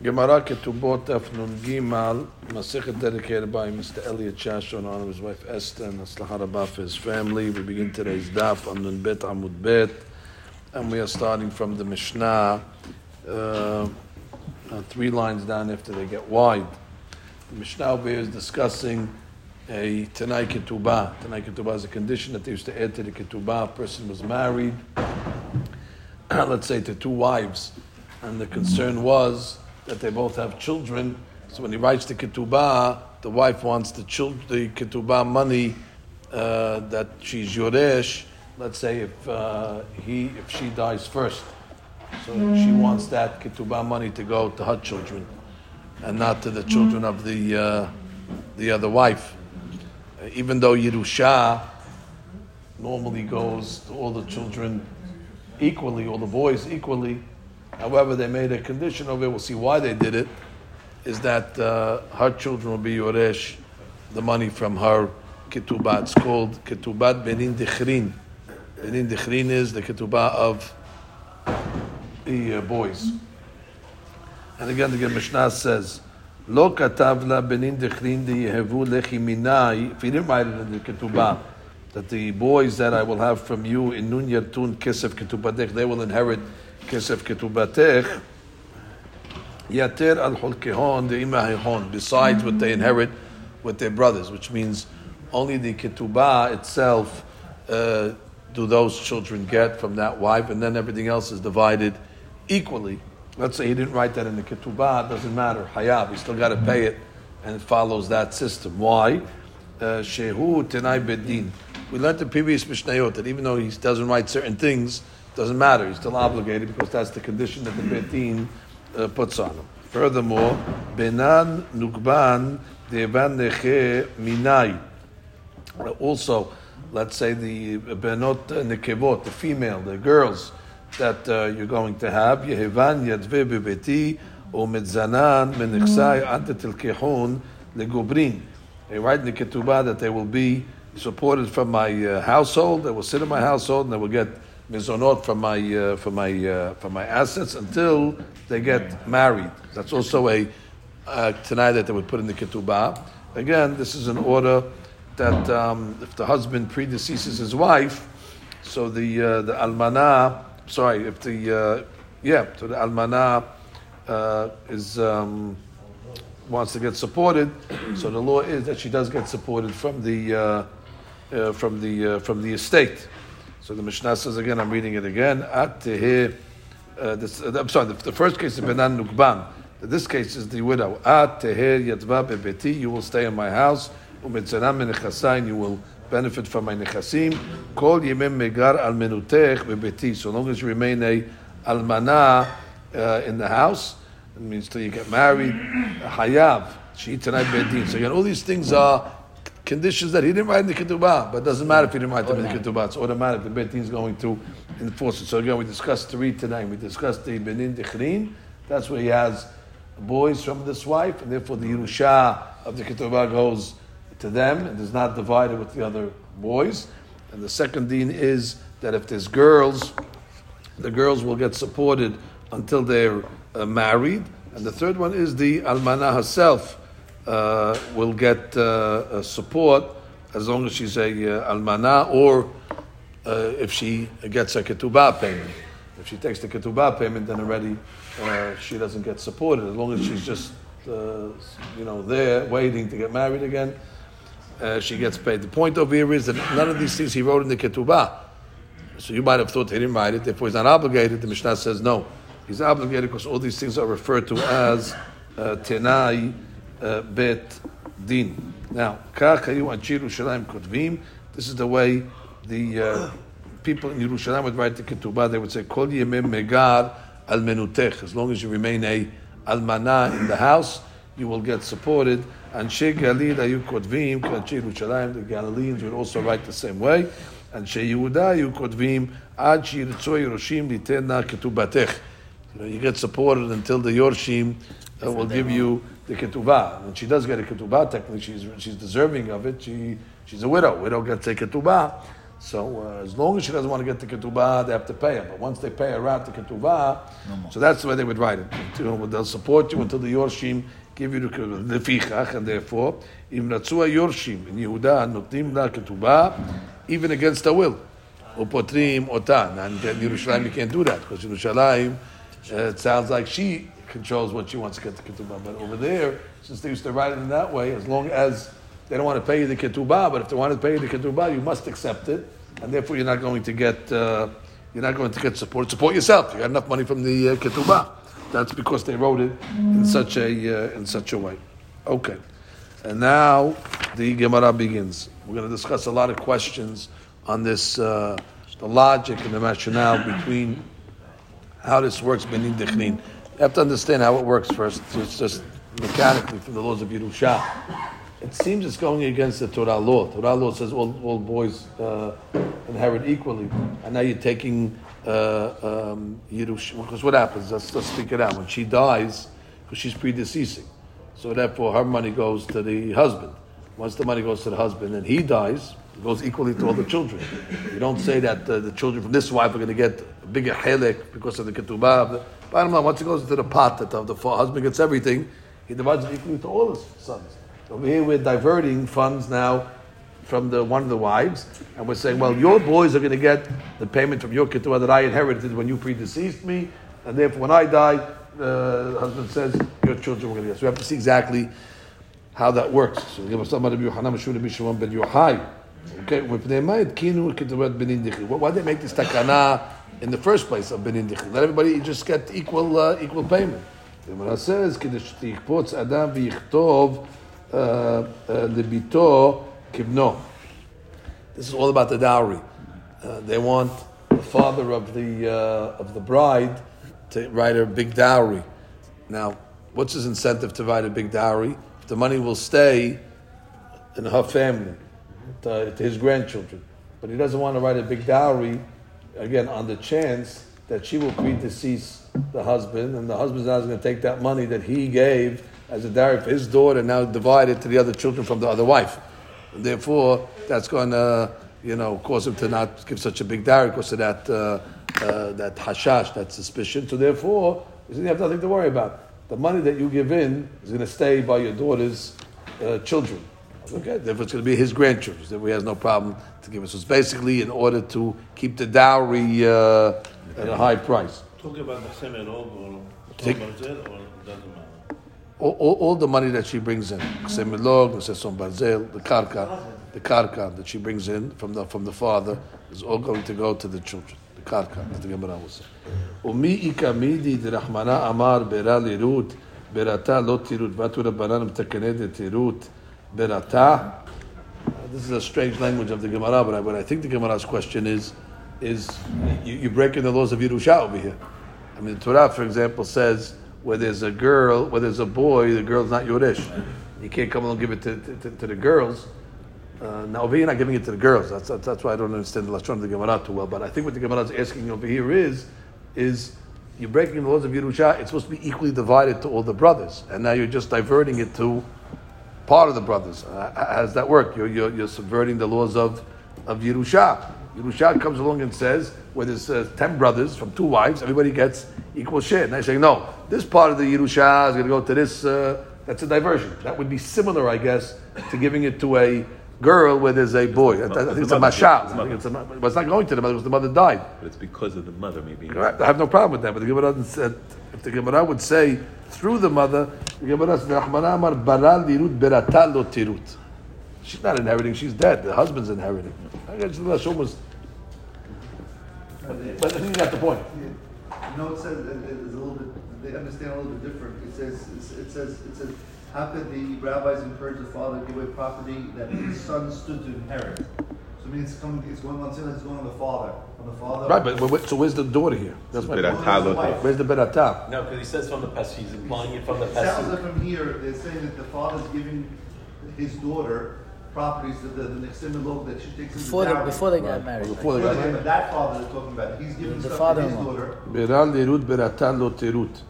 Gemara Ketubot Daf Nun Gimal, Masechet dedicated by Mr. Elliot Shashon on his wife Esther and Aslahar Rabba for his family. We begin today's Daf on Bet Amud Bet, and we are starting from the Mishnah, uh, uh, three lines down after they get wide. The Mishnah over is discussing a Tanai Ketubah. Tanai Ketubah is a condition that they used to add to the Ketubah. A person was married, let's say to two wives, and the concern was that they both have children. So when he writes the ketubah, the wife wants the children, the ketubah money uh, that she's yoresh. Let's say if uh, he, if she dies first, so she wants that ketubah money to go to her children, and not to the children of the uh, the other wife. even though Yerusha normally goes to all the children equally, all the boys equally. However, they made a condition of it. We'll see why they did it. Is that uh, her children will be yoresh, the money from her ketubah. It's called ketubat benin dichrin. Benin dichrin is the ketubah of the uh, boys. And again, the Mishnah says, "Lo katavla benin dichrin yehevu lechi minai." If he didn't write it in the ketubah, that the boys that I will have from you in nun yartun kesef ketubadech, they will inherit כסף כתובתך, yater al holkehon the besides what they inherit with their brothers, which means only the ketubah itself uh, do those children get from that wife, and then everything else is divided equally. Let's say he didn't write that in the ketubah, it doesn't matter. Hayab, he still got to pay it, and it follows that system. Why? Uh, shehu tenai bedin. We learned the previous Mishnayot that even though he doesn't write certain things, doesn't matter. He's still obligated because that's the condition that the Beit Din uh, puts on him. Furthermore, Benan Nukban Devan Neche Minai. Also, let's say the Benot Nekevot, the female, the girls that uh, you're going to have, Yehevan Yadve Bebeti or Medzanan Menechsai Ante Tilkehon Legobrin. They write in the Ketubah that they will be supported from my uh, household, they will sit in my household, and they will get mizonot from my uh, from my uh, from my assets until they get married. That's also a uh, tenai that they would put in the ketubah. Again, this is an order that um, if the husband predeceases his wife, so the uh, the almana, sorry, if the uh, yeah, so the almana uh, is. Um, wants to get supported, so the law is that she does get supported from the uh, uh, from the uh, from the estate. So the Mishnah says again, I'm reading it again. At uh, this, uh, I'm sorry, the, the, first case is Benan Nukban. This case is the widow. At Yadva Bebeti, you will stay in my house. You will benefit from my nechasim. Kol Yemem Megar Al Menutech Bebeti. So long as you remain a almana uh, in the house, it means till you get married. Hayav. She tenai bedin. So again, all these things are conditions that he didn't write in the ketubah, but it doesn't matter if he didn't write them in the ketubah. It's automatic. The Beit is going to enforce it. So again, we discussed three tonight. We discussed the benin dechrin. That's where he has boys from this wife, and therefore the Yerusha of the ketubah goes to them and is not divided with the other boys. And the second deen is that if there's girls, the girls will get supported until they're uh, married. And the third one is the almana herself uh, will get uh, support as long as she's a uh, almana or uh, if she gets a ketubah payment. If she takes the ketubah payment, then already uh, she doesn't get supported. As long as she's just you know there waiting to get married again, she gets paid. The point over here is that none of these things he wrote in the ketubah. So you might have thought he didn't write it. Therefore, he's not obligated. The Mishnah says no. He's obligated because all these things are referred to as uh, tenai uh, bet din. Now, this is the way the uh, people in Yerushalayim would write the ketubah. They would say, Kol yemem megar al menutech. As long as you remain a almana in the house, you will get supported. And She Galil ayu kotvim, Kanchi Yerushalayim, the Galileans would also write the same way. And She Yehuda ayu kotvim, ad shiritzo Yerushim litena ketubatech. You know, you get supported until the Yorshim uh, will give you the ketubah. And she does get a ketubah, technically she's, she's deserving of it. She, she's a widow. Widow gets a ketubah. So uh, as long as she doesn't want to get the ketubah, they have to pay her. But once they pay her out the ketubah, so that's the way they would write it. They'll support you until the yorshim give you the lefichach, and therefore, im ratzua yorshim in Yehuda notim la ketubah, even against the will. Upotrim otan. And in Yerushalayim you can't do that because Yerushalayim, uh, it sounds like she controls what she wants to get the ketubah. But over there, since they used to write it in that way, as long as they don't want to pay you the ketubah, but if they want to pay you the ketubah, you must accept it, and therefore you're not going to get uh, you're not going to get support. Support yourself. You got enough money from the uh, ketubah. That's because they wrote it in such a uh, in such a way. Okay, and now the Gemara begins. We're going to discuss a lot of questions on this, uh, the logic and the rationale between how this works. Benin dechnin. You have to understand how it works first. It's just mechanically from the laws of Yerusha it seems it's going against the Torah law. Torah law says all, all boys uh, inherit equally, and now you're taking uh, um, Yerush. Because what happens? Let's, let's speak it out. When she dies, because she's predeceasing, so therefore her money goes to the husband. Once the money goes to the husband and he dies, it goes equally to all the children. You don't say that uh, the children from this wife are going to get a bigger helek because of the ketubah. Bottom line, once it goes into the pot that the husband gets everything, he divides it equally to all his sons. Over here, we're diverting funds now from the one of the wives, and we're saying, well, your boys are going to get the payment from your ketubah that I inherited when you predeceased me, and therefore, when I die, uh, the husband says your children were going to get. So we have to see exactly how that works. So give us somebody. Okay, they make this takana in the first place of benin Let everybody just get equal uh, equal payment. The Gemara says, Adam v'yichtov libito kibno. This is all about the dowry. Uh, they want the father of the uh, of the bride to write a big dowry. Now, what's his incentive to write a big dowry? If the money will stay in her family, to, to his grandchildren, but he doesn't want to write a big dowry again on the chance that she will predecease the husband, and the husband's now going to take that money that he gave as a dowry for his daughter, and now divide it to the other children from the other wife. And therefore, that's going to, you know, cause him to not give such a big dowry because of that, uh, uh, that hashash, that suspicion. So therefore, you have nothing to worry about. The money that you give in is going to stay by your daughter's uh, children. Okay, therefore it's going to be his grandchildren. Therefore he has no problem to give it. So it's basically in order to keep the dowry uh, at a high price. Talking about the same or or doesn't matter? all, all, all, the money that she brings in, Semilog, Barzel, the karka, the karka that she brings in from the from the father is all going to go to the children. The karka that the Gemara will say. Ikamidi de Rahmana Amar bera lirut berata lo tirut vatu rabbanan mtakaned tirut berata. This is a strange language of the Gemara, but I, but I think the Gemara's question is, is you, you're breaking the laws of Yerusha over here. I mean, the Torah, for example, says where there's a girl, where there's a boy, the girl's not Yorish. You can't come and give it to, to, to the girls. Uh, now over here, you're not giving it to the girls. That's, that's, that's why I don't understand the Lashon of the Gemara too well. But I think what the Gemara is asking over here is, is you're breaking the laws of Yerusha. It's supposed to be equally divided to all the brothers, and now you're just diverting it to part of the brothers. Uh, how does that work? You're, you're, you're subverting the laws of of Yerusha. Yerusha comes along and says, where there's uh, ten brothers from two wives, everybody gets equal share. And they're saying, no, this part of the Yerusha is going to go to this. Uh, that's a diversion. That would be similar, I guess, to giving it to a girl where there's a boy. I, think it's a mashal. I think it's a, but it's not going to the mother because the mother died. But it's because of the mother, maybe. I have no problem with that. But the Gemara doesn't say, if the Gemara would say through the mother, the Gemara says, tirut. She's not inheriting, she's dead. The husband's inheriting. I guess Lashon. But I think got the point. You know, it says it's a little bit. They understand a little bit different. It says it says it says how could the rabbis encourage the father to give away property that his son stood to inherit? So I mean, it's coming. It's going on. It's going on the father. On the father. Right, but so where's the daughter here? That's my point. Where's the berata? No, because he says from the past. He's implying it from the past. Sounds like from here. They're saying that the father's giving his daughter properties that the, the Nixim that she takes before the they, before they got married. Before they got married. But that father they're talking about, he's giving the stuff father to his daughter. Beral lerut beratan lo terut.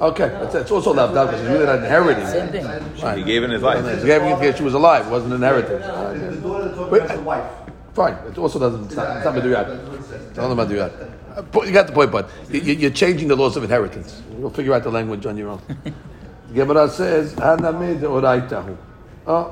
Okay, that's, it's also left out because really not inheriting. Same thing. Right. He gave in his life. He gave it she was alive, wasn't inherited. The daughter they're talking about is the wife. Fine. It also doesn't. It's not, it's not Maduyat. That's what it says. It's not. Uh, You got the point, but you- you- you're changing the laws of inheritance. You'll figure out the language on your own. Gemara says, uh,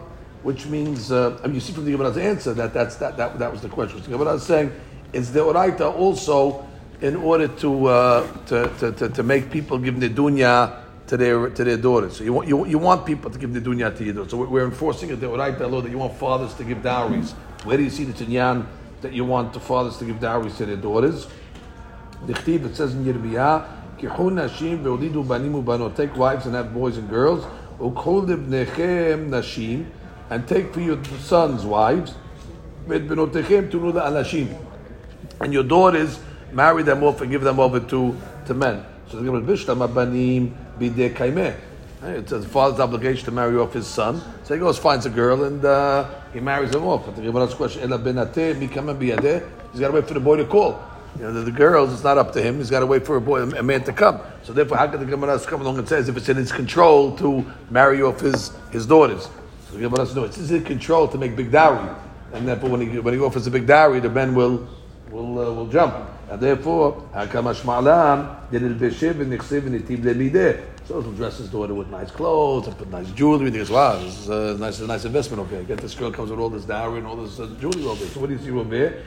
which means, uh, I mean, you see from the Gemara's answer that that's that that, that was the question. So Gemara is saying, "Is deoraita also in order to, uh, to, to, to to make people give nedunya to their to their daughters? So you want you, you want people to give nedunya to your daughters. So we're- enforcing a deoraita law that you want fathers to give dowries. Where do you see the Tinyan that you want the fathers to give dowries to their daughters? It says in Yirmiyah, Take wives and have boys and girls. Nashim. And take for your sons wives. And your daughters, marry them off and give them over to, to men. So the Abanim It's a father's obligation to marry off his son. So he goes, finds a girl, and uh, he marries them off. The Gemara's question, "Ela benateh mikama biyadeh." He's got to wait for the boy to call. You know, the, the girls, it's not up to him. He's got to wait for a boy, a man to come. So therefore, how could the Gemara come along and says if it's in his control to marry off his, his daughters? So the Gemara says, no, it's in his control to make big dowry. And therefore, when he, when he offers a big dowry, the men will will uh, will jump. And therefore, Hakamash Ma'alam did it Beshiv and Nichsiv and Itim Lemideh. So he'll dress his daughter with nice clothes and put nice jewelry. And he goes, wow, this is a nice, a nice investment over here. Get this girl comes with all this dowry and all this uh, jewelry over here. So what do you see over here?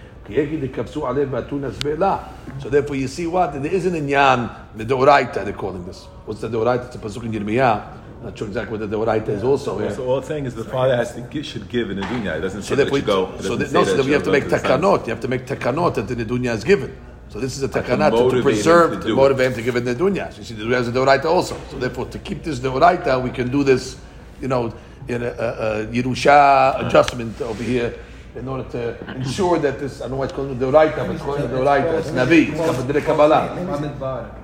So therefore, you see what there is an inyan the deoraita. They're calling this. What's the deoraita? It's a pasuk in Yirmiyah. Not sure exactly what the deoraita is also. here. So all it's saying is the father has to give, should give in the dunya. It doesn't say So that therefore, you go. So that, say no, so that that we you have to make takanot. You have to make takanot that the nedunya is given. So this is a to takanot to, to preserve, to to, motivate him to give it nedunya. So you see, the has a deoraita also. So therefore, to keep this deoraita, we can do this, you know, in a, a, a Yerusha adjustment over here. In order to ensure that this, I don't know why it's called the Deoraita, but it's called the Deoraita. It's Navi, it's Kabbalah Kabbalah.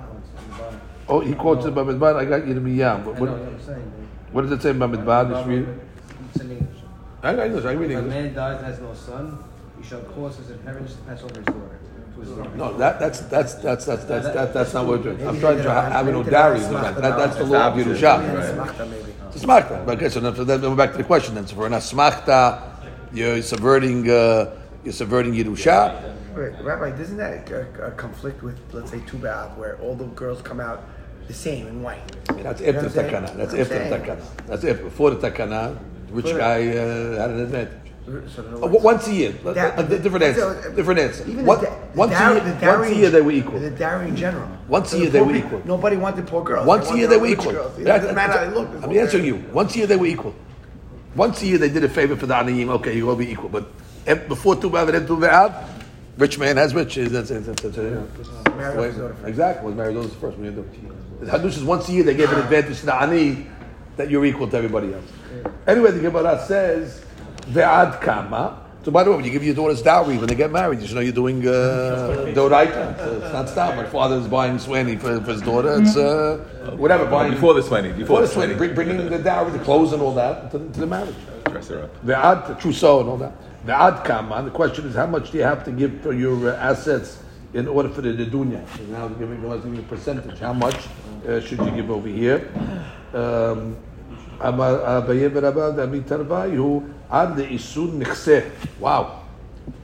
Oh, he quotes it Bamidbar, I got Yirmiyah. What, I know what what, I'm saying. what does it say in Bamidbar? Just read. It's in English. I got English, I read If a English. man dies and has no son, he shall cause his inheritance to pass over his daughter. To his daughter. No, that, that's, that's, that's, that's, that's, that, that's not what we're doing. I'm trying to have an Odari. That, that's the law of Yerusha. Smachta maybe. It's a smachta. But Okay, so then, so then we're back to the question then. So for an asmachta, you're subverting, uh, you're subverting Yerusha. Wait, Rabbi, doesn't that a, a conflict with, let's say, Tu B'Av, where all the girls come out the same in white? I mean, that's You after what the takana. That's I'm after the takana. That's after. Before the takana, which Before- guy uh, had an advantage? So in Uh, once a year. A- Da- a different answer. so- Different answer. Even One- the, da- the once, a dowry- year, the once a year, they were equal. The dowry in general. Once a year, the they were people- equal. Nobody wanted poor girls. Once a year, they were equal. girls. It That- doesn't matter how they look. I'm answering you. Once a year, they were equal. Once a year, they did a favor for the aniyim. Okay, you will be equal. But if- before Tu B'Av and then Tu B'Av, rich man has rich. That's, that's, that's, that's, yeah. Married off his daughter first. Exactly. Was married those first. When you do. The Hadush is once a year they gave an advantage to the ani that you're equal to everybody else. Anyway, the Gemara says ve'ad kama. So by the way, when you give your daughters dowry when they get married, you should know you're doing uh, doraita. So it's not stop. My father is buying swanny for, for his daughter. It's uh, whatever. Buying Before the swanny. before Before the the bring, bringing the dowry, the clothes, and all that to, to the marriage. Dress her up. Ve'ad, the trousseau and all that. Ve'ad kama. The question is, how much do you have to give for your uh, assets in order for the nedunya? So now giving, giving a percentage. How much uh, should you give over here? Um, אמר אביי ורבא דמי תרוויו עד לאיסון נכסה. Wow.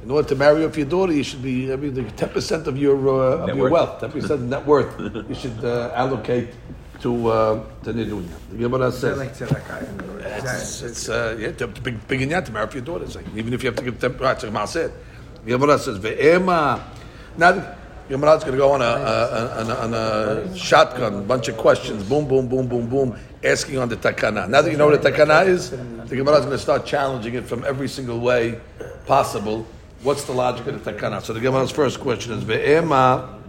In order to marry off your daughter, you should be, I mean, the 10% of your, uh, of Net your worth. wealth, 10% of net worth, you should uh, allocate to, uh, to Nedunya. The Gemara They're says. like tzedakah. It's, it's uh, yeah, to, to big, big inyan to marry for your daughter. It's like, even if you have to give them, right, it's like Maaseh. The Gemara says, Ve'ema. Now, the Gemara's going to go on a, a, a, a shotgun, bunch of questions, boom, boom, boom, boom, boom, asking on the takana. Now that you know what a takana is, the Gemara's going to start challenging it from every single way possible. What's the logic of the takana? So the Gemara's first question is, Ve'ema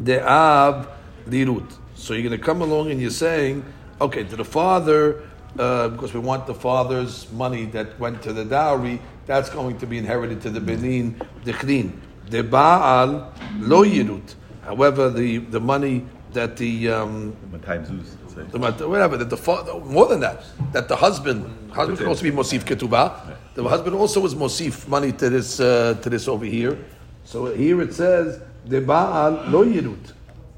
de'av lirut. So you're going to come along and you're saying, okay, to the father, uh, because we want the father's money that went to the dowry, that's going to be inherited to the benin dechrin. The baal lo yirut. However, the, the money that the um, Matayim Zuz. it's like- the whatever that the father more than that that the husband husband can also be mosif ketubah. The husband also was mosif money to this uh, to this over here. So here it says the baal lo yirut.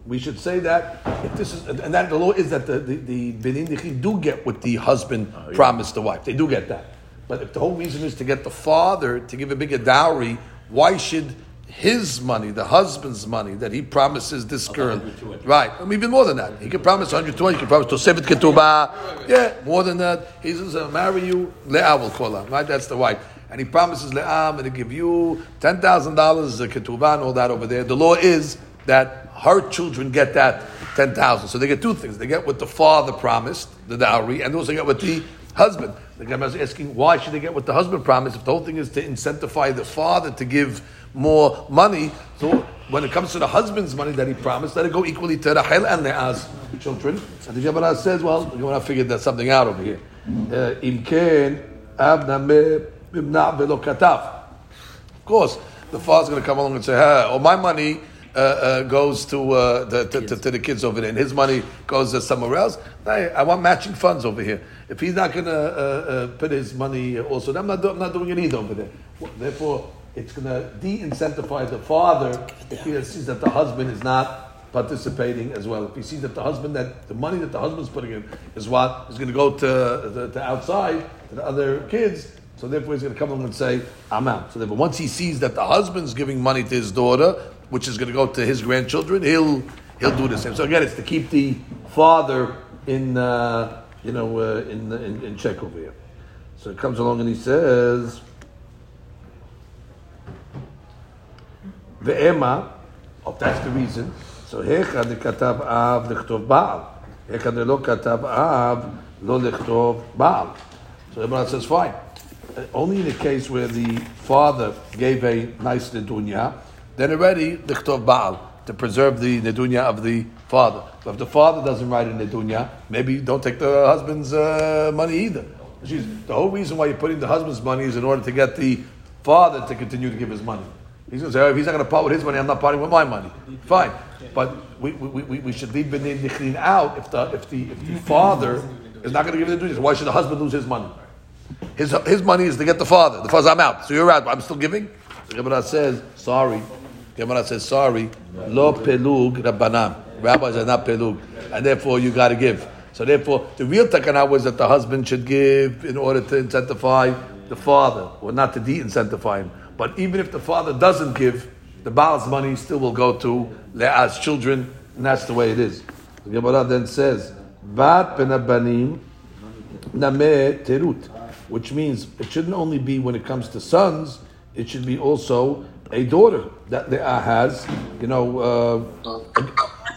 We should say that if this is and that the law is that the the, the do get what the husband promised the wife. They do get that. But if the whole reason is to get the father to give a bigger dowry, why should his money, the husband's money that he promises this girl, right? I mean, even more than that. He can promise 120. He can promise to save Tosefet Ketubah. Yeah, more than that. He says, "I'll marry you." Leah will call her. Right? That's the wife. And he promises Leah, I'm going to give you ten thousand dollars a ketubah and all that over there. The law is that her children get that ten thousand. So they get two things. They get what the father promised, the dowry, and they also get what the husband. The Gemara is asking why should they get what the husband promised if the whole thing is to incentivize the father to give more money. So when it comes to the husband's money that he promised, let it go equally to Rachel and Leah's children. And the Gemara says, well, the Gemara figured that something out over here. Uh. Of course, the father's going to come along and say, hey, oh, my money uh, uh, goes to, uh, the, to, to, to the kids over there, and his money goes to somewhere else. I, I want matching funds over here. If he's not going to uh, uh, put his money also, I'm not, I'm not doing it either over there. Therefore, it's going to de-incentivize the father if he sees that the husband is not participating as well. If he sees that the husband, that the money that the husband's putting in is what is going to go to, to, to outside, to the other kids, so therefore he's going to come along and say, I'm out. So therefore, once he sees that the husband's giving money to his daughter, which is going to go to his grandchildren, he'll he'll do the same. So again, it's to keep the father in uh, you know uh, in, in in check over here. So it comes along and he says, "Ve'ema." If that's the reason, so katav av lechtov baal. Hecha de lo katav av lo lechtov baal. So everyone says, fine. Uh, Only in the case where the father gave a nice nedunya, then already the chtov baal to preserve the nedunya of the father. But if the father doesn't write a nedunya, maybe don't take the husband's uh, money either. She's, the whole reason why you're putting the husband's money is in order to get the father to continue to give his money. He's going to say, oh, if he's not going to part with his money, I'm not parting with my money. Fine. But we, we, we, we should leave B'nai Nichlin out if the, if the, if the father is not going to give the duties. Why should the husband lose his money? His, his money is to get the father. The father's I'm out. So you're out, but I'm still giving? The Gemara says, sorry. The Gemara says, sorry. Lo pelug rabbanam. Rabbis are not pelug. And therefore you got to give. So therefore, the real takana was that the husband should give in order to incentivize the father, or not to de-incentivize him. But even if the father doesn't give, the Baal's money still will go to Leah's children, and that's the way it is. The Gemara then says, Bat ben abanim name terut, which means it shouldn't only be when it comes to sons, it should be also a daughter that Leah has, you know, uh,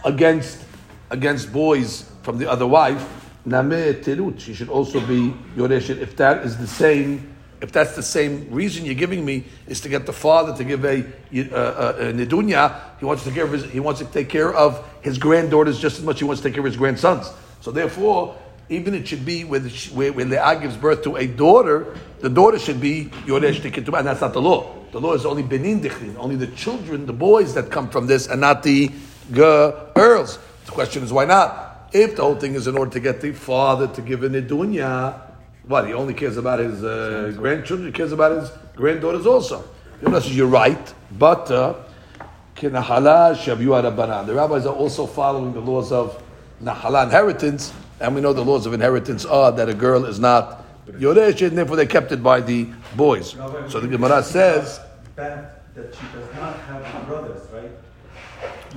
against against boys from the other wife. Name terut, she should also be yoreshet. If that is the same, if that's the same reason you're giving me is to get the father to give a, uh, a, a nedunya, he wants to take care of his, he wants to take care of his granddaughters just as much as he wants to take care of his grandsons. So therefore, even it should be where, the, where, where gives birth to a daughter, the daughter should be Yoresh Tikitubah, and that's not the law. The law is only Benin Dichlin, only the children, the boys that come from this, and not the girls. The question is, why not? If the whole thing is in order to get the father to give a nedunya, what, he only cares about his uh, grandchildren, he cares about his granddaughters also. The Gemara says, You're right, but uh. The rabbis are also following the laws of Nahala inheritance, and we know the laws of inheritance are that a girl is not Yoresh, and therefore they kept it by the boys. So the Gemara says that she does not have brothers, right?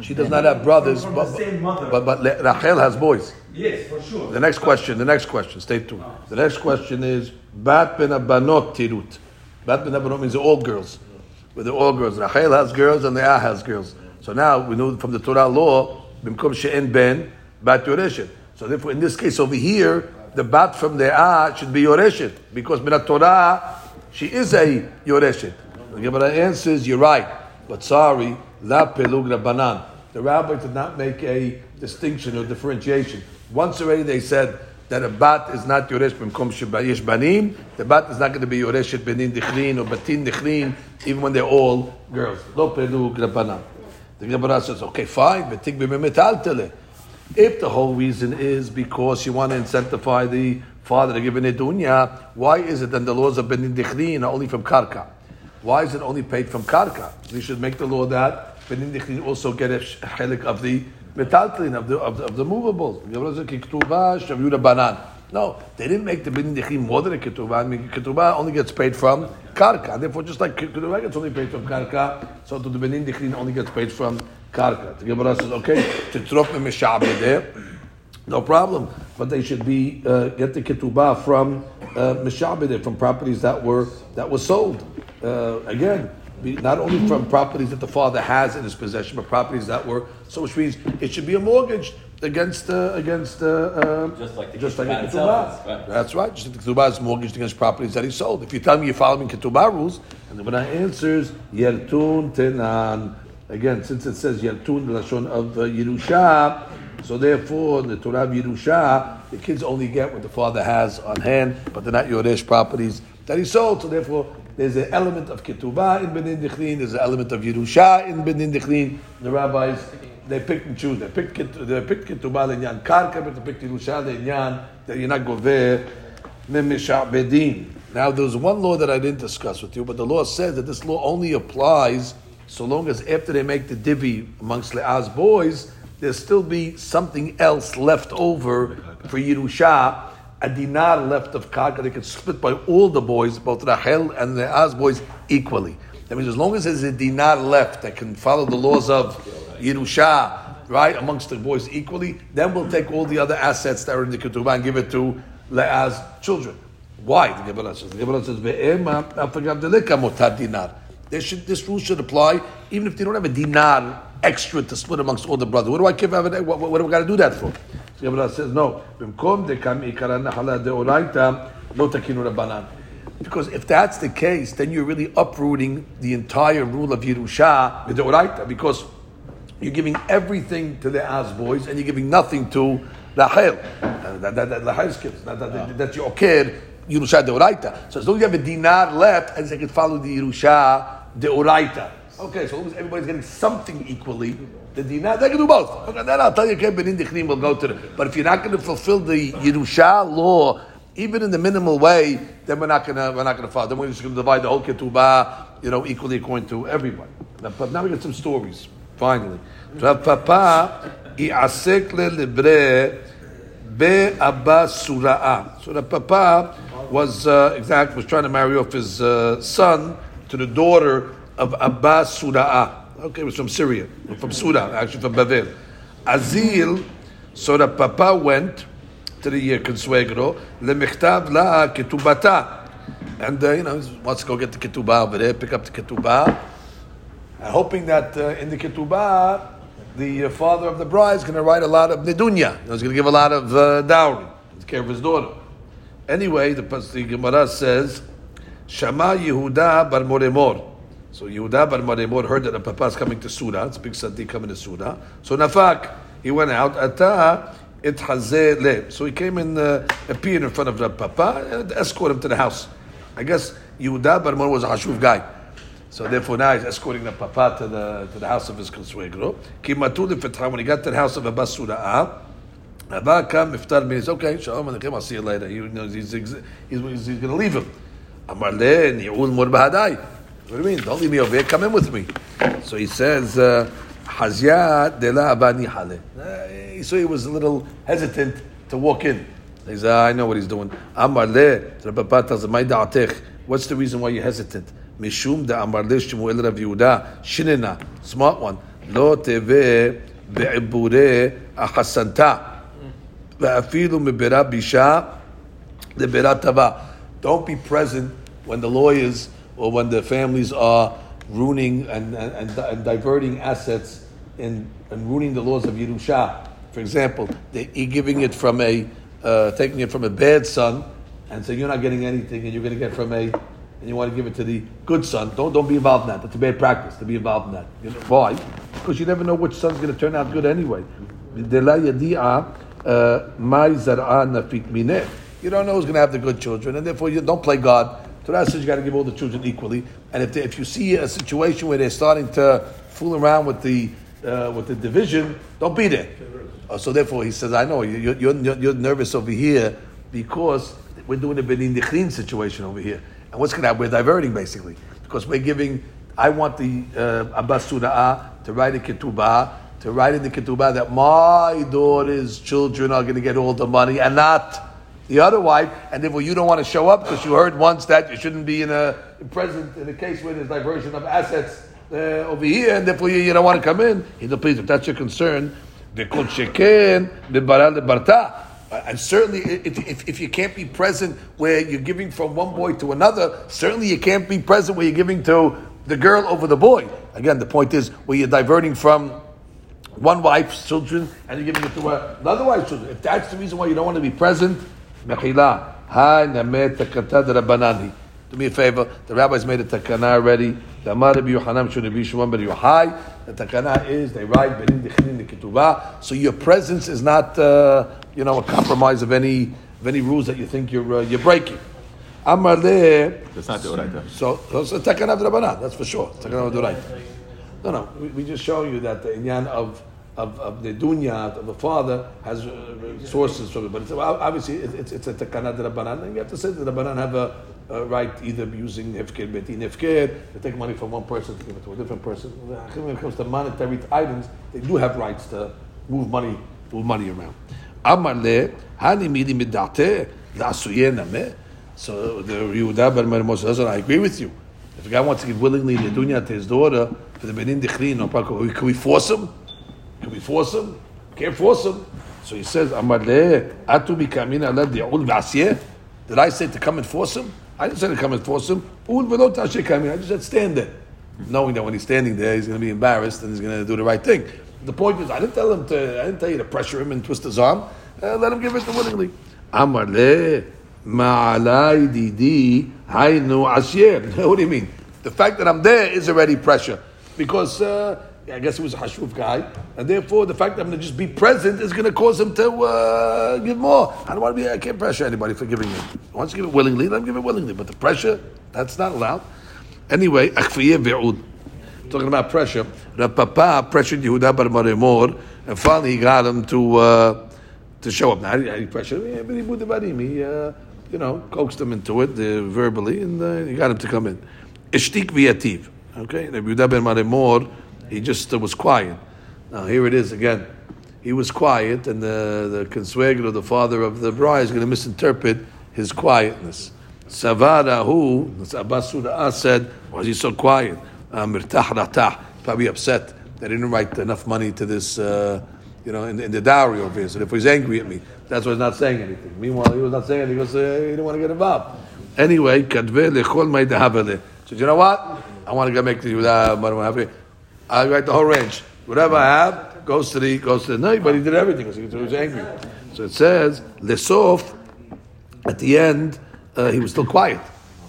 she does not have brothers, but, mother. but, but Rachel has boys. Yes, for sure. The next question, the next question, stay tuned. The next question is Bat ben Abanot Tirut. Bat ben Abanot means all girls. But they're all girls. Rachel has girls and the Ah has girls. So now we know from the Torah law, Bimkom She'en Ben, Bat Yoreshet. So therefore, in this case over here, the Bat from the Ah should be Yoreshet. Because Minat Torah, she is a Yoreshet. The Gemara answers, you're right. But sorry, La Pelug Rabbanan. The rabbi did not make a distinction or differentiation. Once already they said that a bat is not yoresh b'mkom shebayish banim. The bat is not going to be yoresh et benin dichlin or batin dichlin, even when they're all girls. Lo pelug rabbanan. The Gemara says, okay, fine, but tik b'memetaltele. If the whole reason is because you want to incentivize the father to give an edunya, why is it then the laws of benin dichlin are only from karka? Why is it only paid from karka? We should make the law that benin dichlin also get a chelik of the metaltlin of the of the, of the movables. No, they didn't make the Benin Dechim more than a ketubah. I mean, ketubah only gets paid from karka. Therefore, just like ketubah gets only paid from karka, so to the Benin Dechim only gets paid from karka. The Gemara says, okay, to trop there, no problem, but they should be uh, get the ketubah from uh, mishabede, from properties that were that were sold. Uh, again, not only from properties that the father has in his possession, but properties that were so, which means it should be a mortgage against uh, against uh, uh, Just like the just like ketubah. right. That's right. Just like the ketubah is mortgaged against properties that he sold. If you tell me you're following ketubah rules, and the Gemara answers yertun tenan. Again, since it says yertun the lashon of uh, Yerusha, so therefore the Torah of Yerusha, the kids only get what the father has on hand, but they're not Yoresh properties that he sold. So therefore, there's an element of ketubah in Benin Dichlin, there's an element of Yerusha in Benin Dichlin. The rabbis they pick and choose. They pick they pick ketubah lenyan karka, but they pick Yerusha lenyan that you're not goveh bedin. Now, there's one law that I didn't discuss with you, but the law says that this law only applies so long as after they make the divi amongst Leah's boys, there still be something else left over for Yerusha, a dinar left of karka. They could split by all the boys, both Rachel and Leah's boys, equally. That means as long as there's a dinar left that can follow the laws of Yerusha, right, amongst the boys equally, then we'll take all the other assets that are in the ketubah and give it to Leah's children. Why? The Gemara says. The Gemara says, "Ve'ema dinar." There should, this rule should apply even if they don't have a dinar extra to split amongst all the brothers. What do I give? What, what, what do we got to do that for? The Gemara says, "No." Deoraita. Because if that's the case, then you're really uprooting the entire rule of Yerusha the because you're giving everything to the Az boys and you're giving nothing to Rachel. Uh, that, that, that, Rachel's kids. That, that, that, that's your kid, Yerusha de Oraita. So as long as you have a dinar left, and they can follow the Yerusha de Oraita. Okay, so everybody's getting something equally, the dinar, they can do both. Okay, then I'll tell you, okay, Benin Dichrim will go to the. But if you're not going to fulfill the Yerusha law, even in the minimal way, then we're not gonna we're not gonna follow. Then we're just gonna divide the whole ketubah, you know, equally according to everybody. Now, but now we get some stories. Finally, Rav Papa iasek le be Abba Sura'a. So Rav Papa was uh, exact was trying to marry off his uh, son to the daughter of Abba Sura'a. Okay, it was from Syria, from Surah, actually from Bavel. Azil. So Rav Papa went to the consuegro, lemichtav la ketubata. And, uh, you know, he wants to go get the ketubah over there, pick up the ketubah, uh, hoping that uh, in the ketubah, the uh, father of the bride is going to write a lot of nedunya. He's going to give a lot of uh, dowry, take care of his daughter. Anyway, the, the Gemara says, Shama Yehuda bar Moremor. So Yehuda bar Moremor heard that the papa is coming to Surah. It's big Sadi coming to Surah. So Nafak, he went out. Ata it le. So he came and uh, appeared in front of the papa and escorted him to the house. I guess Yehuda bar Moremor was a Hashuv guy. So therefore now he's escorting the papa to the to the house of his consuegro. Kimatu. When he got to the house of Abba Surah, Abba come iftar means okay. Shalom aleichem. I'll see you later. He knows he's he's, he's, he's going to leave him. Amar le ni'ul mur bahadai. What do you mean? Don't leave me over here. Come in with me. So he says, uh, Hazya de la abani hale. So he was a little hesitant to walk in. He says, "Ah, I know what he's doing. Amar le. The tells him. What's the reason why you're hesitant? Mishum de amar le Shmuel Rav Yehuda shinena. Smart one. Lo teve be'ibure ahasanta. Ve'afilu mebera bisha the berat tava. Don't be present when the lawyers or when the families are ruining and, and, and diverting assets and, and ruining the laws of Yerusha. For example, they, giving it from a, uh, taking it from a bad son and saying you're not getting anything and you're going to get from a, and you want to give it to the good son. Don't, don't be involved in that. That's a bad practice to be involved in that. You know, why? Because you never know which son's going to turn out good anyway. Uh. You don't know who's going to have the good children, and therefore you don't play God. Torah says you got to give all the children equally. And if, they, if you see a situation where they're starting to fool around with the uh, with the division, don't be there. Uh, so therefore, he says, I know you're, you're, you're, nervous over here because we're doing a Benin Dichrin situation over here. And what's going to happen? We're diverting basically because we're giving. I want the uh, Abbas Sura'ah to write a ketubah, to write in the ketubah that my daughter's children are going to get all the money and not the other wife, and therefore you don't want to show up because you heard once that you shouldn't be in a present in a case where there's diversion of assets uh, over here, and therefore you, you don't want to come in. He said, please, if that's your concern. Uh, And certainly, if, if, if you can't be present where you're giving from one boy to another, certainly you can't be present where you're giving to the girl over the boy. Again, the point is where you're diverting from one wife's children and you're giving it to another wife's children. If that's the reason why you don't want to be present, mechila, ha namet takata rabbanani. Do me a favor. The rabbis made a takana already. The Amar Rabbi Yochanan should be Shimon ben Yochai. The takana is they write benin dichlin the ketubah. So your presence is not, uh, you know, a compromise of any of any rules that you think you're uh, you're breaking. Amar le. That's not the Oraita. So, so it's a takana of Rabbanan, that's for sure. Takana of Doraita. No, no, we, we just show you that the inyan of of, of the dunya of the father has uh, sources from it, but it's, obviously it's, it's, a takana Rabbanan, and you have to say that the Rabbanan have a, a right either using nifkir beti nifkir to take money from one person to give it to a different person. When it comes to monetary items, they do have rights to move money move money around. Amar le hani midi midate nameh. So the Yehuda ben Moshe says, I agree with you. If a guy wants to give willingly the dunya to his daughter for the benin dichri, no problem. Can we force him? Can we force him? Can't force him. So he says, Amar le atu bikamin ala di'ul v'asiyeh. Did I say to come and force him? I didn't say to come and force him. Ul v'lo tashe. I just said stand there. Knowing that when he's standing there, he's going to be embarrassed and he's going to do the right thing. The point is, I didn't tell him to, I didn't tell you to pressure him and twist his arm. Uh, let him give it to willingly. Amar le ma'alai didi haynu asyer. What do you mean? The fact that I'm there is already pressure. Because uh, I guess he was a hashuf guy, and therefore the fact that I'm going to just be present is going to cause him to uh, give more. I don't want to be. I can't pressure anybody for giving me. Once you give it willingly, let him give it willingly. But the pressure, that's not allowed. Anyway. Talking about pressure, Papa pressured Yehuda bar Maremor, and finally he got him to uh, to show up. Now, he pressure him? But he uh, you know, coaxed him into it uh, verbally, and uh, he got him to come in. Ishtik. Okay, the Yehuda bar Maremor, he just uh, was quiet. Now here it is again. He was quiet, and the the consuegro, the father of the bride, is going to misinterpret his quietness. Savada, who Abbas Surah said, is he so quiet? Uh, probably upset they didn't write enough money to this, uh, you know, in, in the dowry over here. So if he's angry at me, that's why he's not saying anything. Meanwhile, he was not saying anything because uh, he didn't want to get involved. Anyway, kadve lechol. So you know what? I want to go make the Yehuda I write the whole range. Whatever I have goes to the goes to the no, but he did everything because he was angry. So it says lesof. At the end, uh, he was still quiet.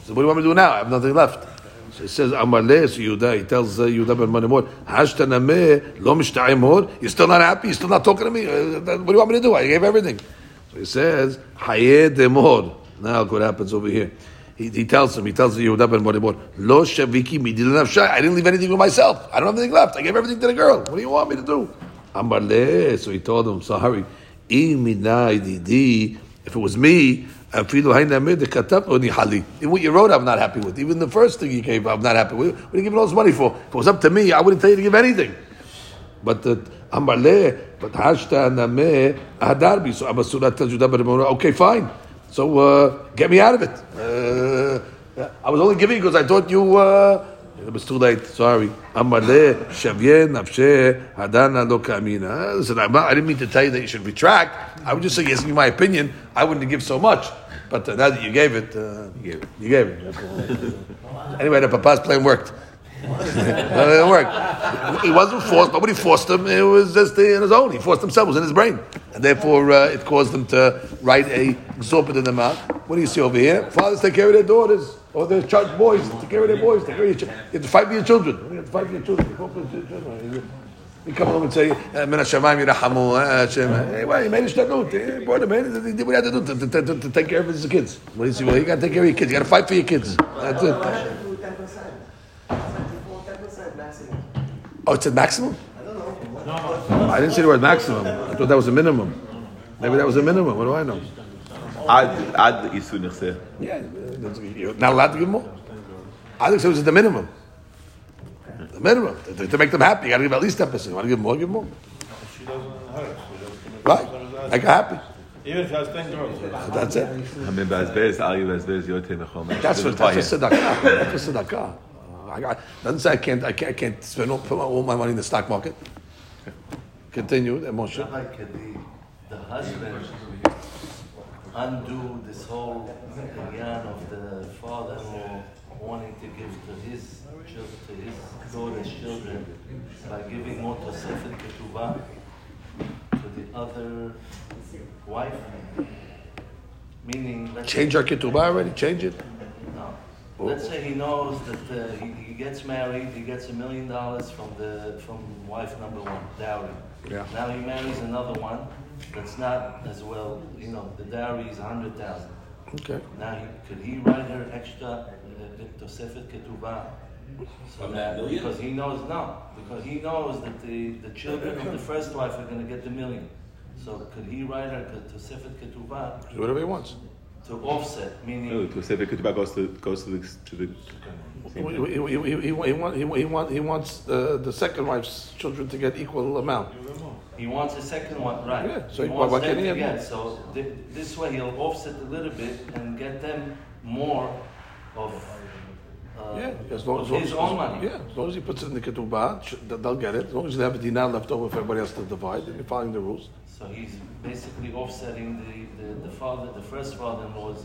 So what do you want me to do now? I have nothing left. So it says Amar le so Yehuda. He tells uh, Yehuda ben Manimor, Hashtanameh lo mishta'imor. You're still not happy. You're still not talking to me. Uh, what do you want me to do? I gave everything. So he says Hayed demor. Now look what happens over here. He, he tells him, he tells Yehuda ben Moribor, Lo shaviki. I didn't leave anything with myself. I don't have anything left. I gave everything to the girl. What do you want me to do? Amar le. So he told him, sorry. If it was me, what you wrote, I'm not happy with. Even the first thing you gave, I'm not happy with. What are you giving all this money for? If it was up to me, I wouldn't tell you to give anything. But the Amale, but Hashta Name Hadarbi. So Abasura tells you okay, fine. So uh, get me out of it. Uh, I was only giving because I thought you. Uh, it was too late. Sorry. Amale Shavye Nafshe Hadana Lo Kamina. Listen, I'm not, I didn't mean to tell you that you should retract. I would just say, yes, in my opinion, I wouldn't give so much. But uh, now that you gave it, uh, you gave it. You gave it. anyway, the papa's plan worked. it didn't work. He wasn't forced. Nobody forced him. It was just in his own. He forced himself. It was in his brain, and therefore uh, it caused him to write a exorbitant amount. What do you see over here? Fathers take care of their daughters, or their child boys take care of their boys. Of your ch- You have to fight for your children. You have to fight for your children. You come home and say, "Min Hashemayim yirahamu." Hashem. Hey, well, he made a. He brought him. He did what he had to do to, to, to, to take care of his kids. What do you see? Well, you got to take care of your kids. You got to fight for your kids. That's it. Oh, it said maximum? I don't know. I didn't say the word maximum. I thought that was a minimum. Maybe that was a minimum. What do I know? Ad. Yeah, you're not allowed to give more. I think so. was the minimum. The minimum to, to make them happy. You got to give at least ten percent. You want to give more? Give more. She doesn't hurt. Right. Make her happy. Even if it has 10 girls. That's it. I mean, That's for, that's for tzedakah. That's for tzedakah. I, I, doesn't say I can't, I can't, I can't spend all, put all my money in the stock market. Continue, Moshe. Can the, the husband undo this whole yan of the father-in-law wanting to give to his children, to his daughter's children, by giving more Tosefet Ketubah to the other wife? Meaning, Change our ketubah already, change it. No. Let's say he knows that uh, he, he gets married, he gets a million dollars from the from wife number one, dowry. Yeah. Now he marries another one that's not as well, you know, the dowry is a hundred thousand. Okay. Now he, could he write her extra uh, tosefet ketubah? So From that million? Because he knows no, because he knows that the, the children of the first wife are going to get the million. So could he write her tosefet ketubah Do whatever he wants. To offset, meaning No, to say the Ketubah goes to goes to the to the. He, he, he, he, he, he, want, he, he, want, he wants uh, the second wife's children to get equal amount. He wants a second one, right? Yeah, so he why- wants why them can't he to have get. more? So thi- this way he'll offset a little bit and get them more of, uh, Yeah, as long, of as long his as, own money. Yeah, as long as he puts it in the ketubah, they'll get it. As long as they have a dinar left over for everybody else to divide, then you're following the rules. So he's basically offsetting the, the, the father, the first father-in-law's.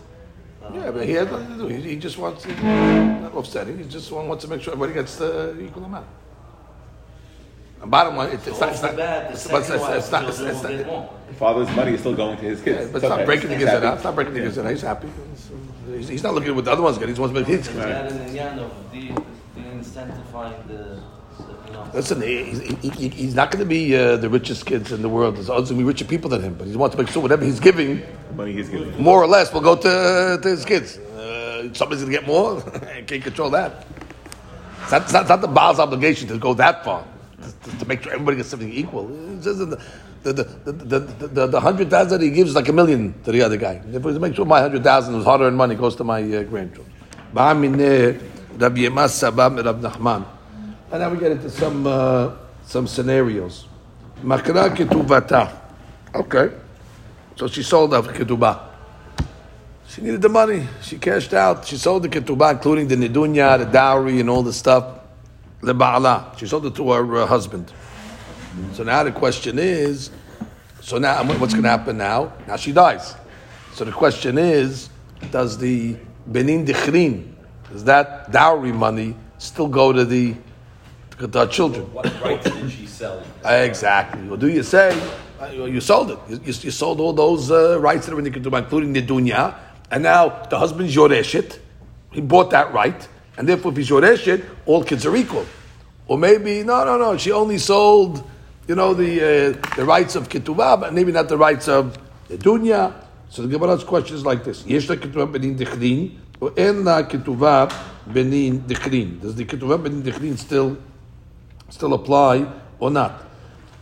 Uh, Yeah, but he has nothing to do. He, he just wants, not offsetting, he just wants to make sure everybody gets the equal amount. And bottom line, it- it's not, off it's the not, bat, it's, but it's, second it's, wife's it's not, it's, it's not, get more. Father's money is still going to his kids. yeah, but it's not okay. breaking the He's gizera. happy. It's not breaking the gizera. He's happy. He's, he's not looking at what the other ones get. He just wants to make his. Is that an inyan of the, the incentivizing the, the, you know? Listen, he, he, he, he's not going to be uh, the richest kids in the world. There's others going to be richer people than him, but he wants to make sure whatever he's giving, Money he's giving. more or less, will go to, to his kids. Uh, somebody's going to get more. Can't control that. It's not, it's not, it's not the Baal's obligation to go that far, to, to make sure everybody gets something equal. The, the, the, the, the, the, hundred thousand that he gives is like a million to the other guy. If we make sure my hundred thousand was hard earned money goes to my uh, grandchildren. And now we get into some uh, some scenarios. Makra ketuvata. Okay. So she sold off ketubah. She needed the money. She cashed out. She sold the ketubah, including the nidunya, the dowry, and all the stuff. The ba'ala. She sold it to her uh, husband. So now the question is, so now what's going to happen now? Now she dies. So the question is, does the benin dichrin, does that dowry money still go to the to the children? What rights did she sell? Exactly. Well, do you say uh, you sold it? You, you, you sold all those uh, rights that are in the ketubah, including the dunya, and now the husband's yoreshit. He bought that right, and therefore, if he's yoreshit, all kids are equal. Or maybe no, no, no. She only sold, you know, the uh, the rights of ketubah, but maybe not the rights of the dunya. So the Gemara's question is like this: Yesh la ketubah benin dichrin, or en la ketubah benin dichrin? Does the ketubah benin dichrin still still apply or not?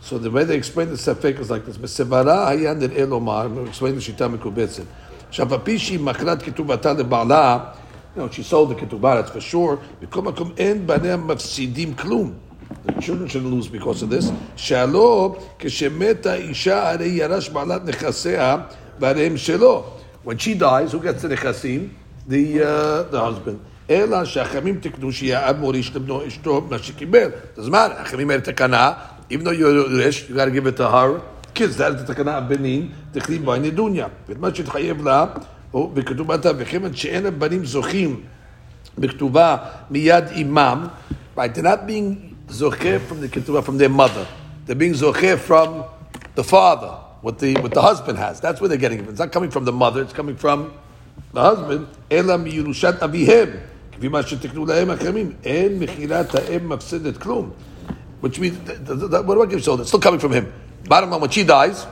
So the way they explain the sefek is like this: Mesevara hayan der elomar. We explain the shita mekubetzin. Shapapishi makrat ketubata lebala. Know, she sold the ketubah, that's for sure. B'kol makom en banem mafsidim klum. The children shouldn't lose because of this. Shalo keshemeta isha arei yarash balat nechasea barem shelo. When she dies, who gets the nechasim? The uh, the husband. אלא שהחכמים תקנו שיהיה אב מוריש לבנו אשתו מה שקיבל. Doesn't matter. החכמים האלה תקנה, even though you're rich, you got to give it to her. kids, that is the תקנה הבנים, תכתיב בה נדוניה. ואת מה שהתחייב לה, הוא בכתובתה, וכיוון שאין הבנים זוכים בכתובה מיד אימם, right, they're not being זוכה from the כתובה, from their mother. They're being זוכה from the father, what the, what the husband has. That's where they're getting it. It's not coming from the mother, it's coming from the husband, אלא מירושת אביהם. כפי מה שתקנו להם אחרים, אין מכירת האם מפסדת כלום. Which means, th- th- th- what do I give sold? It's still coming from him. Bottom line, when she dies,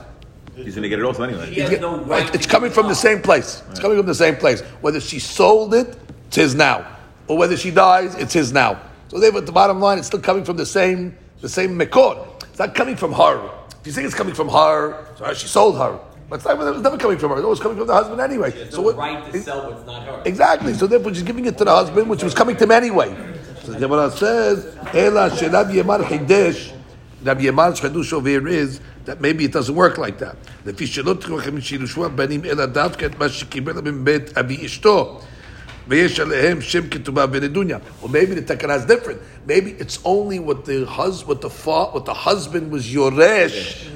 He's going to get it also anyway. He has no Right, right. it's to coming give from the up. same place. It's coming from the same place. Whether she sold it, it's his now, or whether she dies, it's his now. So therefore, at the bottom line, it's still coming from the same the same mekor. It's not coming from her. If you think it's coming from her, so she sold her. But it's, not, it was never coming from her. It was coming from the husband anyway. She has so no what- right to it- sell what's not her. Exactly. So therefore, she's giving it to the husband, which was coming to him anyway. So the Gemara says, "Ela shelav yemar chidesh." Rabbi Yemar's chedush over here is that maybe it doesn't work like that. לפי שלא תוכם שירושו הבנים אלא דווקא את מה שקיבל מבית אבי אשתו. ויש עליהם שם כתובה ונדוניה. Or maybe the takana is different. Maybe it's only what the hus, what the fa, what the husband was yoresh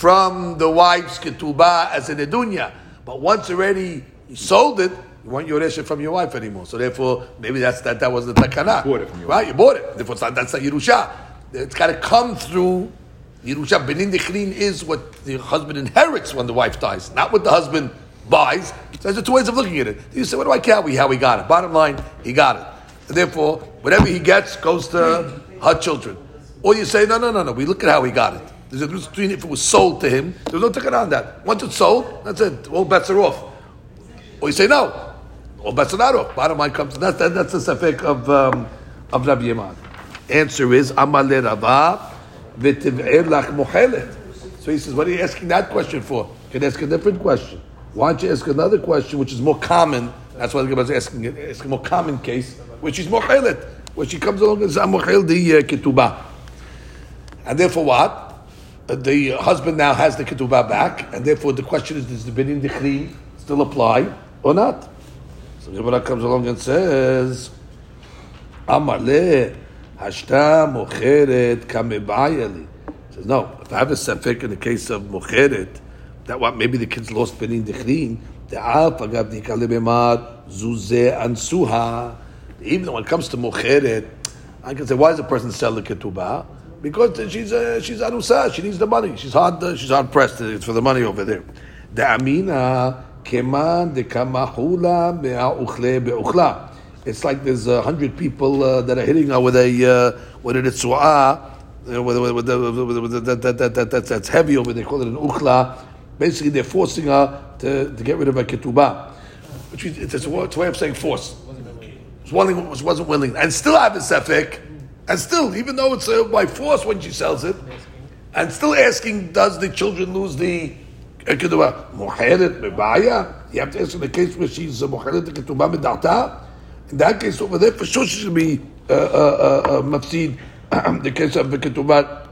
from the wife's ketubah as an edunya. But once already he sold it, you want your it from your wife anymore. So therefore, maybe that's that. That was the takana. bought it from your right? You bought it. Therefore, not, that's not yerusha. It's got to come through. Yerusha benin dechrin is what the husband inherits when the wife dies, not what the husband buys. So there's two ways of looking at it. You say, what do I care how he got it? Bottom line, he got it. And therefore, whatever he gets goes to her children. Or you say, no, no, no, no. We look at how he got it. There's a difference between if it was sold to him. There's no ticket on that. Once it's sold, that's it. All bets are off. Or you say no. All bets are not off. Bottom line comes. That's that, that's the safek of um, of Rabbi Yemad. Answer is Amar le Rava v'tiv'er lach mochelet. So he says, what are you asking that question for? You can ask a different question. Why don't you ask another question which is more common? That's why the Gemara is asking it. Asking a more common case, which is mochelet, where she comes along and says, "I'm mochel the uh, ketubah." And therefore, what? The husband now has the ketubah back, and therefore the question is: Does the binin dechri still apply or not? So Gemara comes along and says, "Amar le hashta mocheret kamebayali." Says no. If I have a safek in the case of mocheret, that what maybe the kids lost binin dechri. The al pagav nikale bemad zuze ansuha. Even when it comes to mocheret, I can say, why is a person selling the ketubah? Because she's uh, she's anusa, she needs the money. She's hard uh, she's hard pressed it's for the money over there. The amina keman de kamahula me'auchle be'uchla. It's like there's a hundred people uh, that are hitting her with a uh, with a ritzuah, uh, that's heavy over. They call it an uchla. Basically, they're forcing her to, to get rid of her ketubah, which means it's, a, it's a way of saying force wasn't willing, was, wasn't willing, and still have a sefik, and still, even though it's uh, by force when she sells it, and still asking, does the children lose the uh? Moheret mebaya? You have to ask in the case where she's uh, moheret the ketubah medata. In that case over there, for sure she should be uh, mafsid. the case of the ketubah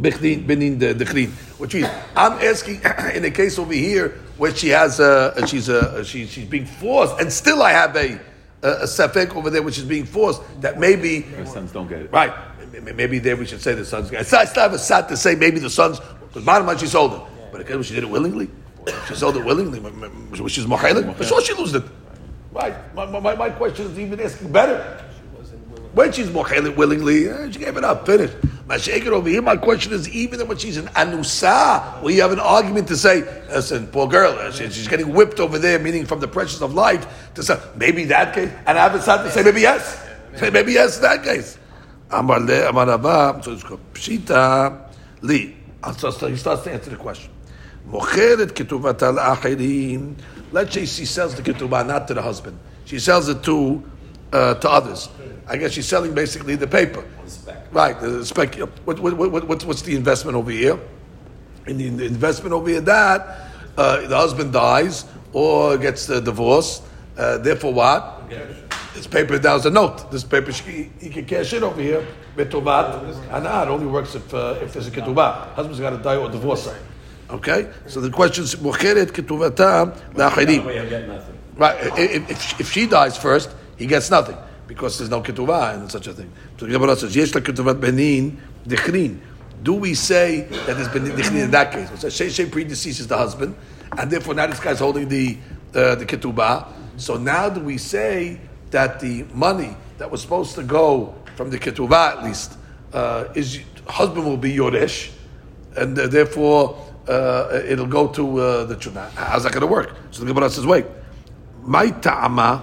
benin the the Which means I'm asking in the case over here where she has a she's a she, she's being forced, and still I have a a, safek over there which is being forced that maybe The sons don't get it. right maybe there we should say the sons. I still I still have a sat to say maybe the sons because bottom line she sold it, but she did it willingly. She sold it willingly, which is mochailik. For sure she lose it. Right. My, my, my question is even asking better. When she's mochelet willingly, eh, she gave it up, finished. Mashake it over here. My question is, even when she's an anusa, you have an argument to say, listen, poor girl, she- she's getting whipped over there, meaning from the pressures of life, to say, maybe that case, and I have a to say, maybe yes. Say, maybe yes, that case. Amar le, amar Abba, so it's called Pshita li. So he starts to answer the question. Mocheret ketuvata la'achirin. Let's say she sells the ketubah not to the husband. She sells it to uh, to others. I guess she's selling basically the paper. Right, the spec. What, what, what, what's, what's the investment over here? In the, in the investment over here, that uh, the husband dies or gets the divorce. Uh, therefore, what? This paper down is a note. This paper he, he can cash in over here. Betovat and it only works if uh, if there's a ketubah. Husband's got to die or divorce. Okay, so the question is mocheret ketuvata la'achirim. Way of getting nothing. Right. If, if, if she dies first, he gets nothing because there's no ketuvah and such a thing. So the Gemara says, "Yesh la ketuvat benin dechrin." Do we say that there's benin dechrin in that case? So Shei predeceases the husband, and therefore now this guy's holding the uh, the ketubah. So now do we say that the money that was supposed to go from the ketubah at least uh, is husband will be yoresh, and uh, therefore uh, it'll go to uh, the chuna. How's that going to work? So the Gemara says, wait. My ta'ama,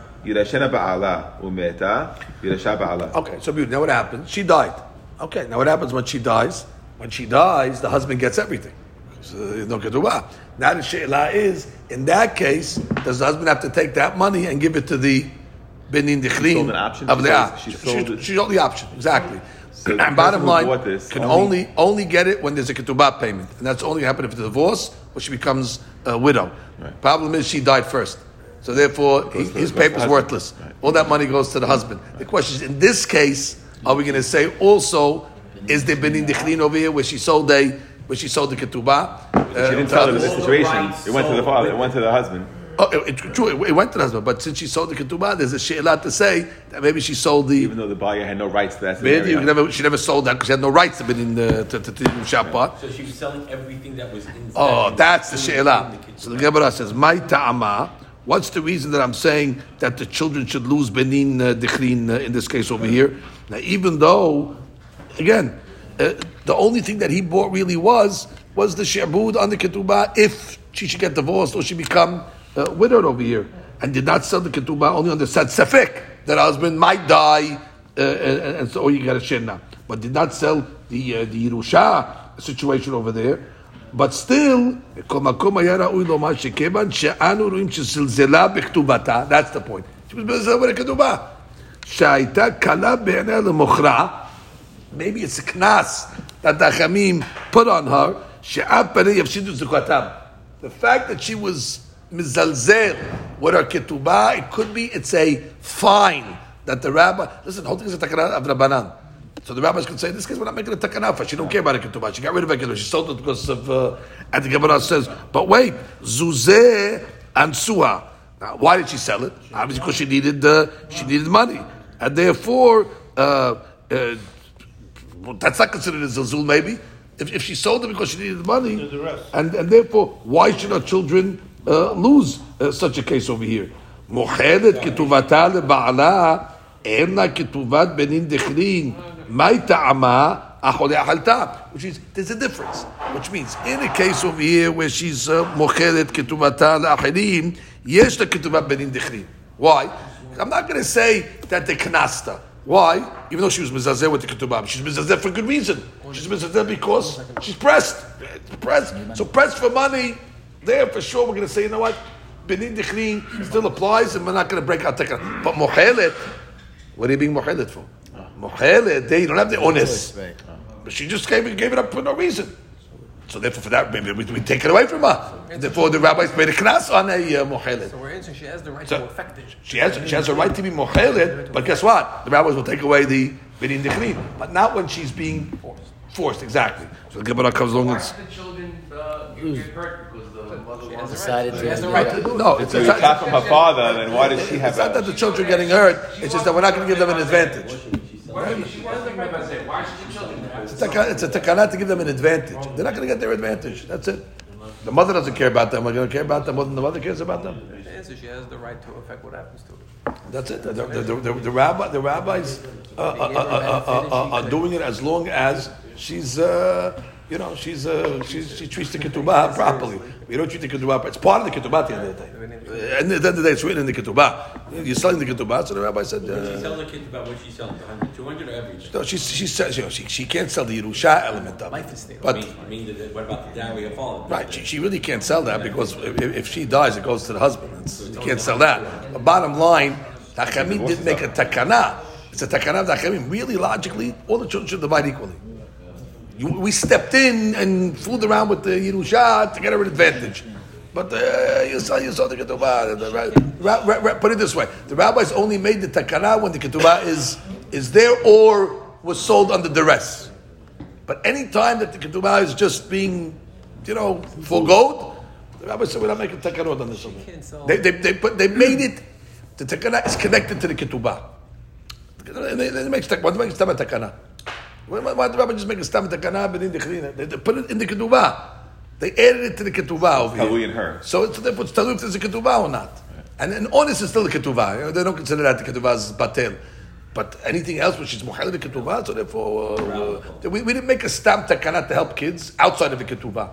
Yirashena ba'ala umeta yirasha ba'ala. Okay, so. Now what happens? She died. Okay, now what happens when she dies? When she dies, the husband gets everything. So there's no ketubah. Now the she'la is, in that case, does the husband have to take that money and give it to the benin dichrin? Of the, she, sold only option, exactly. So and bottom line, this, can only, only, only get it when there's a ketubah payment. And that's only happened if the divorce or she becomes a widow. Right. Problem is, she died first. So therefore, he, Goes his goes to the paper's worthless. Right. All that money goes to the husband. The question is, in this case, are we going to say also, is there benin dichlin over here where she sold a, where she sold the ketubah? She uh, didn't tell them the situation. It went to the father. It went to the husband. Oh, it, it, true, it, it went to the husband, but since she sold the ketubah, there's a she'elah to say that maybe she sold the. Even though the buyer had no rights to that Maybe scenario. never, she never sold that because she had no rights to be in the to, to, to the shop part. So she was selling everything that was inside. Oh, that's the including she'elah. the So the Gemara says, "My ta'ama." What's the reason that I'm saying that the children should lose benin uh, dichlin uh, in this case over here? Now, even though, again, uh, the only thing that he bought really was was the sherbud on the ketubah if she should get divorced or she become uh, widowed over here, and did not sell the ketubah only on the sad safek that husband might die, uh, and, and so you got a shirna, but did not sell the uh, the Yerusha situation over there But still, כל מקום היה ראוי לומר שכיוון שאנו רואים שזלזלה בכתובתה, that's the point. She was מזלזלת בכתובה. שהייתה קלה בעיניה למוכרה, maybe it's a knas that the Chamim put on her, שאף פני יפסידו זכותם. The fact that she was mizalzel with her ketubah, it could be, it's a fine that the rabbi, listen, whole thing is a takana of Rabbanan. So the rabbis could say, in this case, we're not making a takana for her. She don't care about a ketubah. She got rid of her ketubah. She sold it because of, uh, and the Gemara says, but wait, zuzeh and suha. Now, why did she sell it? Obviously, because she needed, uh, she needed money. And therefore, uh, uh, well, that's not considered a zilzul, maybe. If, if she sold it because she needed money, the rest. and, and therefore, why should our children uh, lose uh, such a case over here? מוחלת כתובתה לבעלה, אין לה כתובת בנין דכרין, Maita ama which is there's a difference, which means in a case over here where she's uh, mocheret ketubata la'achirim, yes the ketubah benin dichrim. Why? I'm not going to say that the kanasta. Why? Even though she was mizazeh with the ketubah, she's mizazeh for good reason. She's mizazeh because she's pressed, pressed. So pressed for money. There for sure, we're going to say, you know what? Benin dichrim still applies, and we're not going to break out tekana. But mochelet, what are you being mochelet for? Mochelet, they don't have the onus. But she just gave it, gave it up for no reason. So therefore, for that, maybe we, we take it away from her. And therefore, the rabbis made a knas on a uh, Mochelet. So we're answering she has the right So- to affect it. She has, she has a right to be mochelet, but guess what? The rabbis will take away the bidin dichrin, but not when she's being forced. Forced, exactly. So the Gemara comes along and the children uh, get hurt because the mother wants Decided She has to. the right to do it. no, it's, So it's you not, got from her father, then why does she have it's not that the children are getting hurt. It's just that we're not going to give them an advantage. Why should she wants to make why should the children have It's a, it's a takana to give them an advantage. They're not going to get their advantage. That's it. The mother doesn't care about them. We're going to care about them more than the mother cares about them. The answer she has the right to affect what happens to her. That's it. The, the, the, the, the rabbi, the rabbis uh, uh, uh, uh, uh, uh, are doing it as long as she's, you know, she's, uh, she's she treats the ketubah properly. We don't treat the ketubah. It's part of the ketubah at the end of the day. And at the end of the day, it's written in the ketubah. You're selling the ketubah, so the rabbi said. She Uh, sells her kids about what she sells, 100, 200 or everything. no, she, she says you know, she, she can't sell the Yerusha element of Life it. is. But I mean, I mean, what about the dowry of father? Right, she, she really can't sell that because if, if she dies, it goes to the husband. It's, you can't sell that. But bottom line, Tachamim didn't make a takana. It's a takana of Tachamim. Really, logically, all the children should divide equally. You, we stepped in and fooled around with the Yerusha to get an advantage. But uh, you saw, you saw the ketubah. The, ra- ra- ra- put it this way: the rabbis only made the takana when the ketubah is is there or was sold under duress. But any time that the ketubah is just being, you know, forgoed, the rabbi said we're not making takanot on this. can't They, they, they, put, they made it. The takana is connected to the ketubah. They, they, make stam- why do they takana? Why, why, the rabbi just make a stam takana benin dechrina? They, they put it in the ketubah. They added it to the ketubah over Talui here. in her. So it's therefore it's talui if there's a ketubah or not. And and honest is still a ketubah. You know, they don't consider that the ketubah is batel. But anything else which is muhal the ketubah, so therefore uh, we, we didn't make a stamp takana to help kids outside of the ketubah.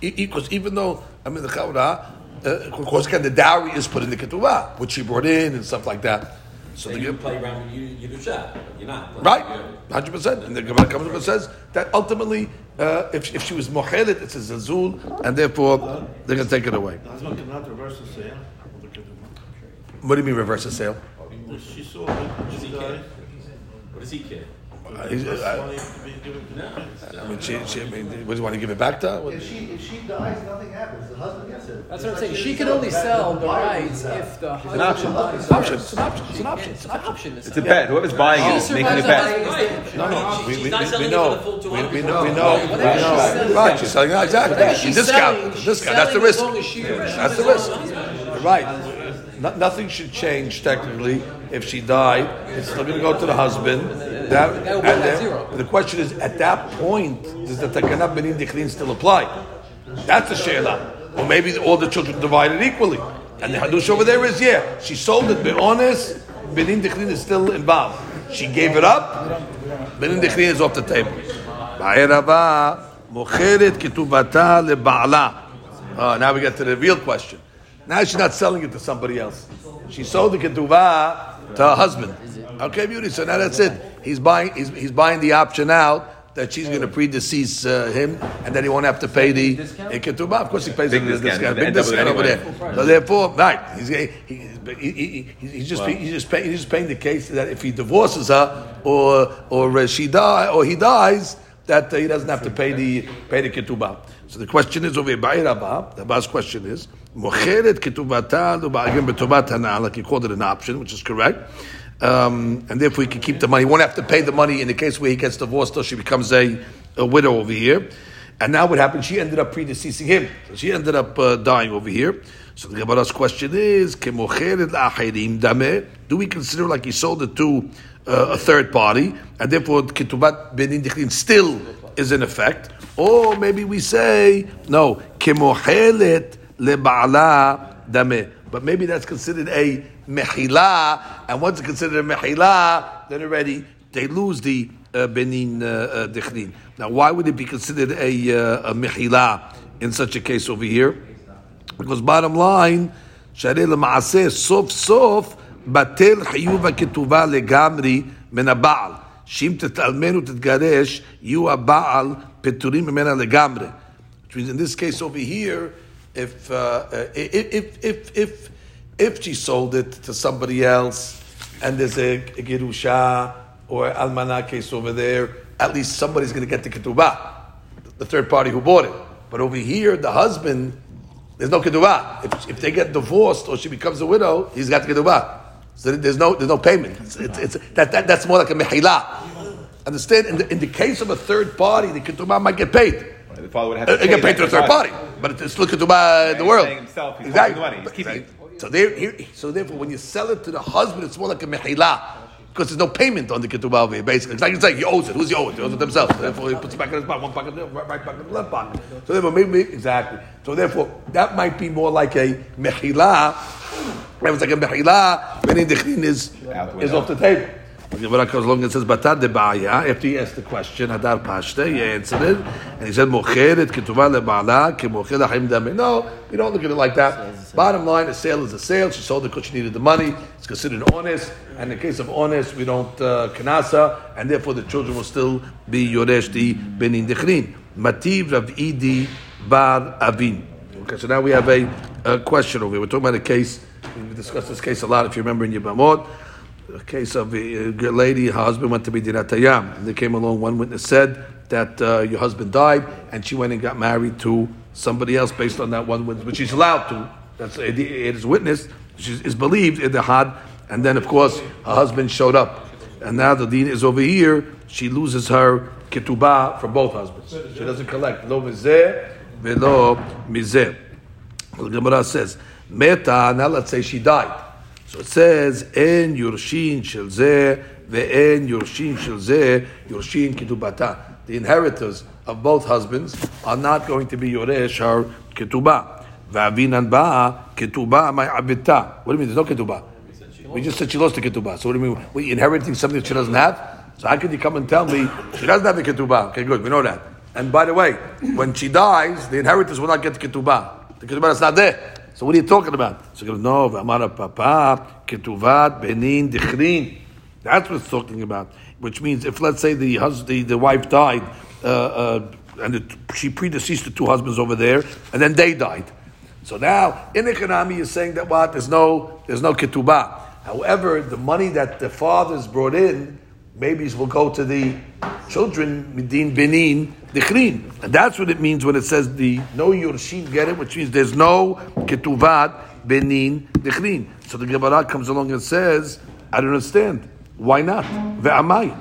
Because even though I mean the chawra, uh, of course, again the dowry is put in the ketubah, which she brought in and stuff like that. So So the you play around with you, you do shot. You're not. Right, hundred percent. And the Gemara comes up and says that ultimately Uh, if, if she was mochelet, it's a zazul, and therefore they're going to take it away. The husband cannot reverse the sale. of the ketubah. What do you mean reverse the sale? She sold it, Does she he care? What does he care? Uh, he's- uh, Money to be given to the I mean, she, she, I mean, what do you want to give it back to her? If she, if she dies, nothing happens, the husband gets it. That's what I'm saying. She she can only sell the the rights if the It's husband an option. buys It's an option. It's an option. It's an option. can't- It's It's an an option. It's a bet. Whoever's buying She it is making a bet. on buying No, no, we, She's we, not we, selling we it know. for the full We, we 200. know. We know. We know. Right, she's selling exactly. She's discount. selling, she's discount. That's the risk. as long as she- That's the risk. Right. No, nothing should change technically if she died. It's still going to go to the husband That, That will and be at then- zero. The question is, at that point, does the takanah benin dichlin still apply? That's the she'ela. Or maybe all the children divided equally. And the hadush over there is, yeah, she sold it. Be honest, benin dichlin is still involved. She gave it up. benin dichlin is off the table. בערב הבא, מוכרת כתובתה לבעלה. Oh, now we get to the real question. Now she's not selling it to somebody else. She sold the ketubah to her husband. Okay, beauty. So now that's it. He's buying. He's, he's buying the option out that she's going to predecease uh, him, and then he won't have to pay the uh, ketubah. Of course, he pays Big the discount. discount. Big end up with discount over anyway. there. So therefore, right? He's he, he, he, he, he's just he's just paying, he's just paying the case that if he divorces her or or uh, she die or he dies, that uh, he doesn't have to pay the pay the ketubah. So the question is over by Rabba. The Rabba's question is mocheret ketubata again betobat hana, like he called it an option, which is correct. Um, and therefore he can keep the money. He won't have to pay the money in the case where he gets divorced or she becomes a, a widow over here. And now what happened? She ended up predeceasing him. So she ended up uh, dying over here. So the Gemara's question is? Do we consider like he sold it to uh, a third party, and therefore ketubat benin still is in effect? Or maybe we say, no, kemochelet leba'ala dameh But maybe that's considered a mehila, and once it's considered a mehila, then already they lose the uh, benin uh, uh, dichlin. Now, why would it be considered a, uh, a mehila in such a case over here? Because bottom line, שהרי למעשה סוף סוף בטל חיוב הכתובה לגמרי מן הבעל. שאם תתאלמן ותתגרש, יהיו הבעל פטורים ממנה לגמרי. Which means in this case over here, if, uh, if, if, if, if, she sold it to somebody else, and there's a, a gerusha or almana case over there, at least somebody's going to get the ketubah, the third party who bought it. But over here, the husband, there's no ketubah. If, if they get divorced or she becomes a widow, he's got the ketubah. So there's no there's no payment. It's, it's, it's, that, that, that's more like a mehila. Understand? In the, in the case of a third party, the ketubah might get paid. The father would have to It get pay paid to a third money. party, but it's still ketubah in the he's world. himself. He's exactly. the money. He's keeping it. So there, here, so therefore, when you sell it to the husband, it's more like a mehila. Because there's no payment on the ketubah over here, basically. It's like it's like he owes it. Who's he owe it? He owes it themselves. Therefore, he puts it back in his pocket, one pocket, right, right back in the left pocket. So therefore, maybe, exactly. So therefore, that might be more like a mehila. If it's like a mehila, meaning the is, is off the table. The Gemara comes along and says, "Batad de ba'aya." After he asked the question, Hadar Pashte, he answered it, and he said, "Mocheret ketuvah leba'ala kemocher lachim dameh." No, we don't look at it like that. Bottom line, a sale is a sale. She sold it because she needed the money. It's considered honest, and in the case of honest, we don't uh, and therefore the children will still be yoresh di benin dechrin. Mativ Rav Idi bar Avin. Okay, so now we have a, a question over here. We're talking about a case. We discussed this case a lot, if you remember in Yibamot a case of a, lady, her husband went to medinat hayam. And they came along, one witness said that uh, your husband died, and she went and got married to somebody else based on that one witness, which she's allowed to. That's it is witness, she is believed in the had, and then of course her husband showed up. And now the deen is over here, she loses her ketubah for both husbands. She doesn't collect. Lo mizeh, velo mizeh. The Gemara says, Meta, now let's say she died. So it says, En Yurshin Shel Zeh, Ve'en Yurshin Shel Zeh, Yurshin Ketubata. The inheritors of both husbands are not going to be Ketubah. Ve'avinan Ba'a, Ketubah Ma'abita. What do you mean? There's no Ketubah. We just said she lost the Ketubah. So what do you mean? We inheriting something that she doesn't have? So how could you come and tell me she doesn't have the Ketubah? Okay, good. We know that. And by the way, when she dies, the inheritors will not get the Ketubah. The Ketubah is not there. So what are you talking about? So no, Amara Papa, Ketuvat, Benin, Dichrin. That's what it's talking about. Which means if let's say the husband, the, the wife died uh, uh, and she predeceased the two husbands over there, and then they died. So now in economy, you're saying that what there's no there's no ketubah. However, the money that the fathers brought in, maybe will go to the children midin benin dichrin, and that's what it means when it says the no yorshin get it, which means there's no ketuvat benin dichrin. So the Gemara comes along and says, I don't understand. Why not? Ve'amai.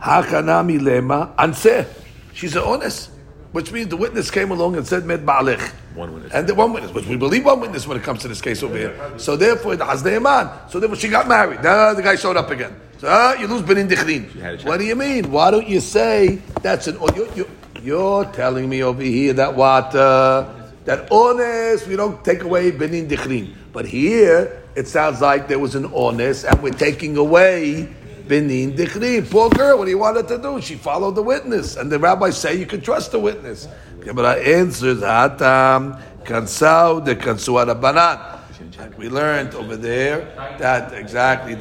Hakanami lema anseh. She's an honest, which means the witness came along and said med ba'alech. One witness. And the one witness, which we believe one witness when it comes to this case over here. So therefore, the Hazdei. So therefore, she got married. Now the guy showed up again. So ah, you lose benin dichrin. had a child. What do you mean? Why don't you say that's an? You're, you're, you're telling me over here that what uh, that honest we don't take away benin dichrin, but here it sounds like there was an honest and we're taking away benin dichrin. Poor girl, what do you want her to do? She followed the witness, and the rabbis say you can trust the witness. Gemara answers hatam kansau de kansua rabbanan. And we learned over there that exactly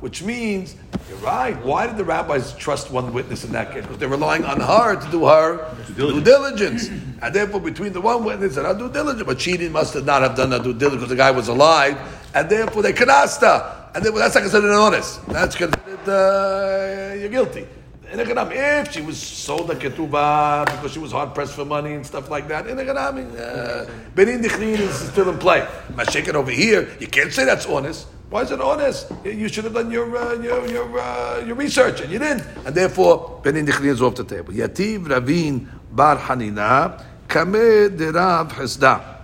which means you're right. Why did the rabbis trust one witness in that case? Because they're relying on her to do her due diligence, and therefore between the one witness and her due diligence, but she must have not have done her due diligence because the guy was alive, and therefore they canasta, and therefore that's not considered an honest. That's considered uh, you're guilty if she was sold a ketubah because she was hard pressed for money and stuff like that, uh, benin dichlin is still in play. Mashake it over here. You can't say that's honest. Why is it honest? You should have done your uh, your your, uh, your research and you didn't, and therefore benin dichlin is off the table. Yativ Ravin Bar Hanina Kameh Derav Hesda.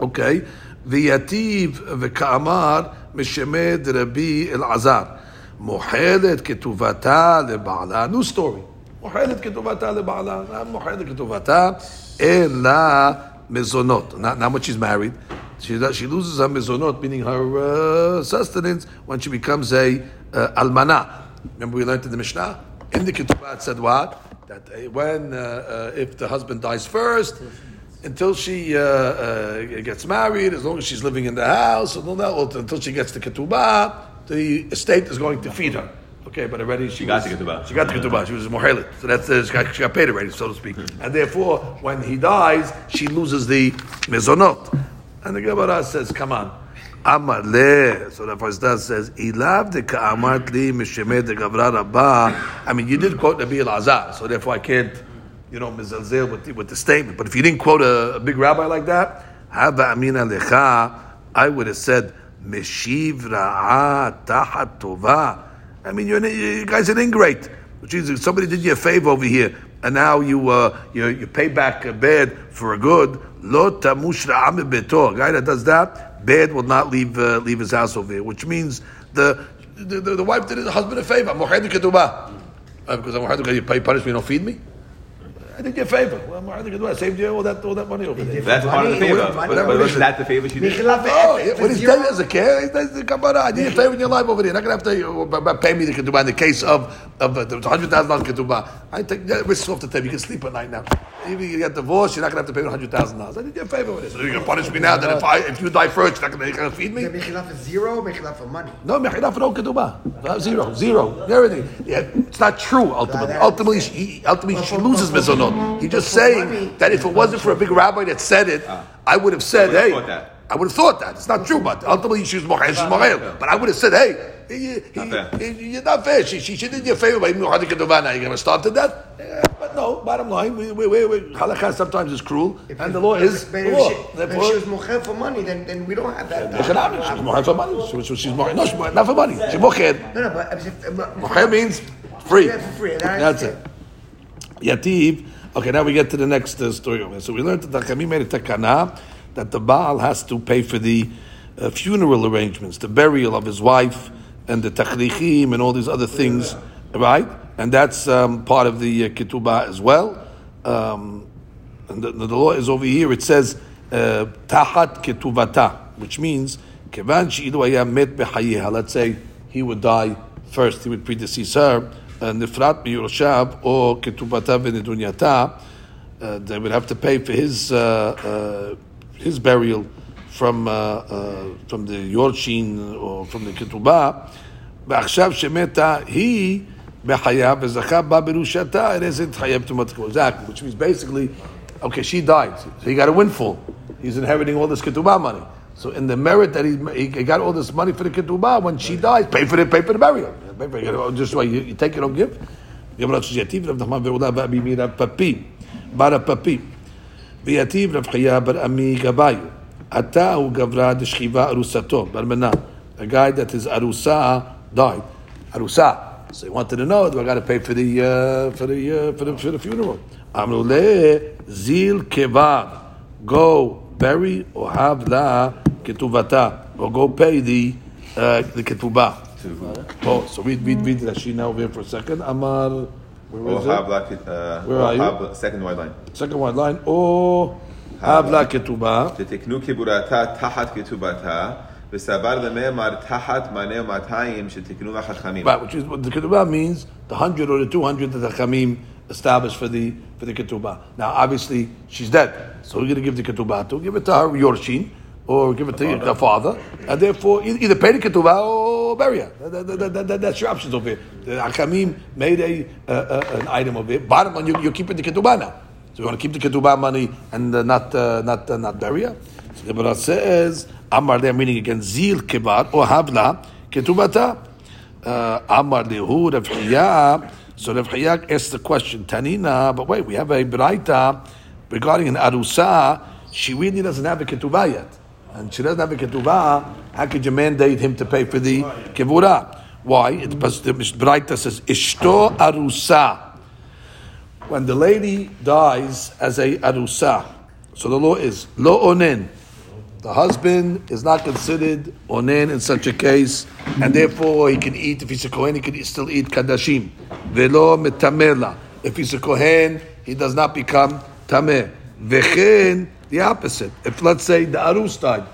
Okay, v'yativ v'kamar mishemed Rabbi Elazar. מוחלת כתובתה לבעלה, new story, מוחלת כתובתה לבעלה, מוחלת כתובתה, אין לה מזונות, not, not when she's married, she, does- she loses her mezonot, meaning her uh, sustenance, when she becomes a uh, almana. Remember we learned in the Mishnah? In the ketubah it said what? That uh, when, uh, uh, if the husband dies first, until she uh, uh, gets married, as long as she's living in the house, until, that, until she gets the ketubah, the estate is going to feed her. Okay, but already she, She got was- the ketubah. She got to get the ketubah. She was a mohelet. So that's uh, she, got, she got paid already, so to speak. And therefore, when he dies, she loses the mezonot. And the Gemara says, "Come on." Amar le. So the first says, "Ilav de ka'amat li mishemed de gavra rabba." I mean, you did quote Rabbi Elazar, so therefore I can't, you know, mizalzel with the, with the statement. But if you didn't quote a, a big rabbi like that, haba amina lecha, I would have said, "Meshiv ra'a tahat tova." I mean, you're you guys are an ingrate. Means somebody did you a favor over here, and now you uh, you, you pay back a bad for a good. Lo tamush beto. A guy that does that, bad will not leave uh, leave his house over here. Which means the the, the, the wife did the husband a favor. Uh, Because I'm you pay punishment, you don't feed me. I did you a favor. Well, mohed ketubah. I saved you all that all that money over there. That's part of the favor. But, but wasn't that the favor she did? Mechila Oh, ve'et- yeah, what he's telling you as a kid, he says, come on, I did you a favor in your life over there. You're not going to have to uh, pay me the ketubah in the case of, of uh, the $100,000 ketubah. I take that risk off the table. You can sleep at night now. Even if you get divorced, you're not going to have to pay $100,000. I did you a favor with this. So you're going to punish me now that if, I, if you die first, you're not going to feed me? The Mechila for zero, Mechila for money. No, mechila for no ketubah. Uh, Zero, zero, everything. Yeah, it's not true. Ultimately, ultimately, she, ultimately she loses for- mezonot. You're just saying money- that if it wasn't for a big rabbi that said it, I would have said, "Hey." I would have thought that. It's not true, but ultimately she's mochel. She's mochel. But I would have said, "Hey, he, he, Not fair. he- you're not fair. She, she, she did you a favor by Muhammad Keduvah. Now you're going to starve to death." Yeah, but no. Bottom line, we, we, we, we, halakha sometimes is cruel, and the law is But the if law. she, if she was mochel for money, then, then we don't have that. economics. She's mochel for money. She, she, she's mochel. No, she's mochel- not for money. She's mochel. No, no, but uh, if, if, uh, means free. Yeah, for free. That- That's it. Yativ. Okay, now we get to the next uh, story over. So we learned that Chachamim made a takana that the Baal has to pay for the uh, funeral arrangements, the burial of his wife, and the tachlichim and all these other things, right? And that's um, part of the uh, ketubah as well. Um, and the, the law is over here. It says uh, tahat ketuvata, which means kevan she'ilu haya met bechayeha. Let's say he would die first; he would predecease her uh, Nifrat miyurshab or ketuvata v'nedunyata. Uh, They would have to pay for his uh, uh, his burial from uh, uh, from the yorshin or from the ketubah. ועכשיו שמתה היא, בחייו, וזכה בה ברושתה, it isn't חייב תרומת כבוד. Exactly, which means basically, okay, she died, so he got a windfall. He's inheriting all this ketubah money. So in the merit that he, he got all this money for the ketubah, when she dies, pay for it, pay for the burial. Just why you, you take it, don't give. Yativ Rav Nachman Ve'ula Ba'abi Mira Papi. Bara Papi. V'yativ Rav Chaya Bar Ami Gabayu Ata Hu Gavra Deshchiva Arusato. Bar Mena A guy that his Arusa died. Arusa. So he wanted to know do I got to pay for the uh, for the uh, for the for the funeral? Amrule Zil Kevav. Go bury or have la ketuvata. Or go pay the uh, the ketubah Oh, so read, read, read Rashi now over here for a second. Amar, where is Or have it? like it, uh, Where or are you? have- Second white line. Second one line. Or have la ketubah. שתקנו כבורתה תחת כתובתה, וסבר למאמר תחת מנה ומאתיים שתקנו לחכמים. Right, which is what the ketubah means, the hundred or the two hundred that the Chamim established for the for the ketubah. Now, obviously, she's dead, so we're going to give the ketubah to give it to her yorshin, or give it to her father, and therefore either pay the ketubah or bury her. That- that- that- that- that- that's your options over here. The made a, uh, uh, an item of it. Bottom line, you, you're keeping the ketubah now. So you want to keep the ketubah money and uh, not uh, not uh, not bury her. So the Gemara says, Amar, they're reading again, Zil kibar or havla ketubata. Uh, Amar lehu Rav. So Rav Chiya asked the question, Tanina, but wait, we have a braita regarding an arusa. She really doesn't have a ketubah yet. And she doesn't have a ketubah. How could you mandate him to pay for the kivura? Why? It, the braita says, Ishto arusa when the lady dies as a arusa, so the law is lo onen. The husband is not considered onen in such a case, and therefore he can eat. If he's a kohen, he can still eat kadashim. Velo metamela. If he's a kohen, he does not become tameh. The opposite. If let's say the arus died,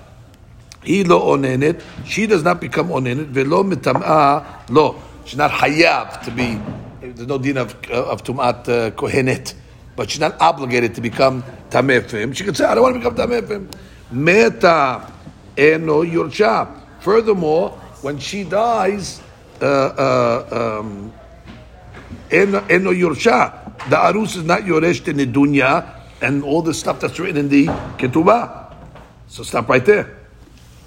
he lo onenet, she does not become onenet, velo mitam'a lo. She's not hayab to be, there's no din of, of tumat uh, kohenet, but she's not obligated to become him. She could say, I don't want to become him. Meta eno yorsha. Furthermore, when she dies, uh, uh, um, eno eno. The arus is not yoresh in the dunya, and all the stuff that's written in the ketubah. So stop right there.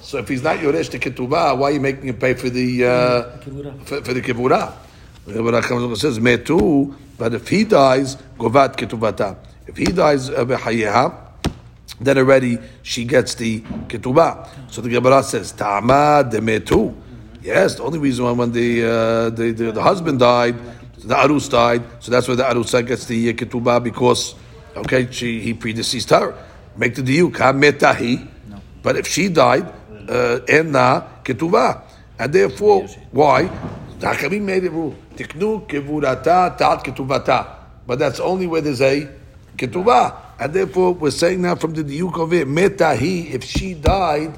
So if he's not yoresh to ketubah, why are you making him pay for the uh, for, for the kibura? The Gemara comes and says metu, but if he dies, govat ketubata. If he dies uh, behayeha, then already she gets the ketubah. So the Gemara says ta'ama de metu. Yes, the only reason why when the, uh, the, the the husband died, the arus died, so that's why the arusa gets the uh, ketubah because okay, she he predeceased her. Make the diuk ha metahi. But if she died, uh, enna ketubah, and therefore why? The made a rule: tiknu kevurata ta'at ketubata. But that's only where there's a ketubah, and therefore we're saying now from the diuk of it, metahi. If she died,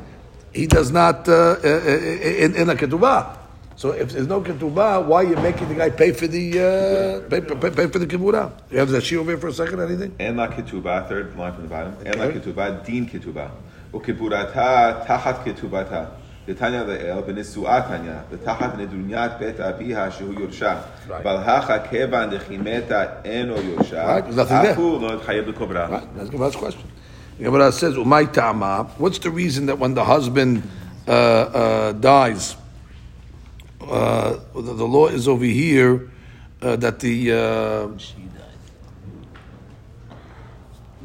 he does not uh, uh, uh, in, in a ketubah. So if there's no ketubah, why are you making the guy pay for the uh, pay, pay, pay for the kibura? You have the she over here for a second, anything? אין לה כתובה, third line from the bottom, אין לה כתובה, דין כתובה. וכבורתה תחת כתובתה. דתניא לאל, בנשואה תניא, ותחת נדוניית בית אביה שהוא יורשה. אבל הכא כיוון דכימתה אינו יורשה, Right, there's nothing there. אף הוא לא התחייב לקוברה. Right, that's the last question. The Gemara says, "Umay ta'ama." What's the reason that when the husband uh, uh, dies, uh, the, the law is over here uh, that the uh,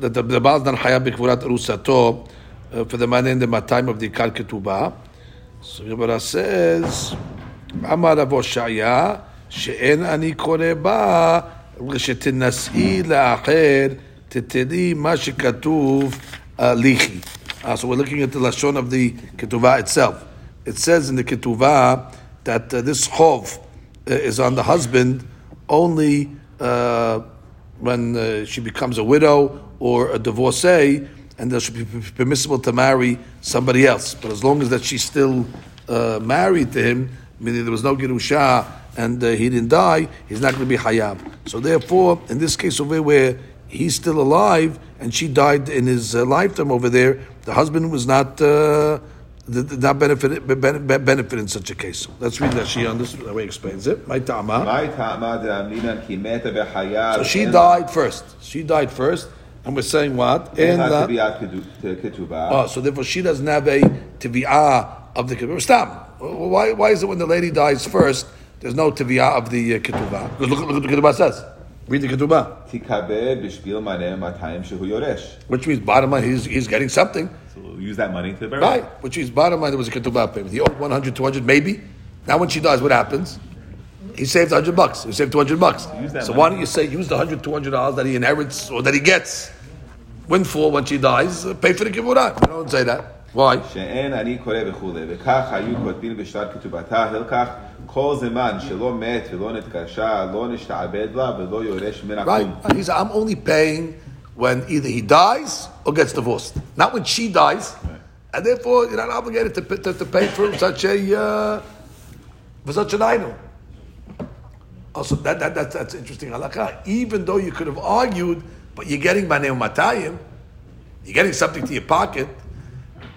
that the, the Baal is not hayab b'kvurat rusato uh, for the man in the time of the kal ketubah. So the Gemara says, "Amar Rav Oshaya she'en ani kore ba שתנסי לאחר תתני מה שכתוב uh, ליחי. Uh, so we're looking at the lashon of the ketuvah itself. It says in the ketuvah that uh, this chov uh, is on the husband only uh, when uh, she becomes a widow or a divorcee, and that should be permissible to marry somebody else. But as long as that she's still uh, married to him, meaning there was no gerusha and he didn't die, he's not going to be hayab. So therefore, in this case over here where he's still alive and she died in his lifetime over there, the husband was not did not benefit, benefit in such a case. Let's read that. She that way explains it. My tama. So she died first. She died first, and we're saying what? In the, oh, so therefore she doesn't have a tiviyah of the ketubah. Stop. Why, why is it when the lady dies first, there's no tiviyah of the uh, ketubah? Because look, look what the ketubah says. Read the ketubah. Which means bottom line, he's, he's getting something. So we'll use that money to the Right. Which means bottom line, there was a ketubah payment. He owed 100, 200, maybe. Now when she dies, what happens? He saved 100 bucks. He saved 200 bucks. So why don't you say use the 100, 200 dollars that he inherits or that he gets? Windfall when she dies, uh, pay for the kibbutz. I don't say that. Why? שאין אני קורא וכולי, וכך היו כותבים בשעת כתובתה, הלקח כל זמן שלא מת ולא נתקשה, לא נשתעבד לה ולא יורש ממנה Right. כלום. He's, I'm only paying when either he dies or gets divorced. Not when she dies. And therefore, you're not obligated to, to, to pay for such a, uh, for such an item. Also, that, that, that, that's interesting halakha. Even though you could have argued, but you're getting baneu matayim, you're getting something to your pocket,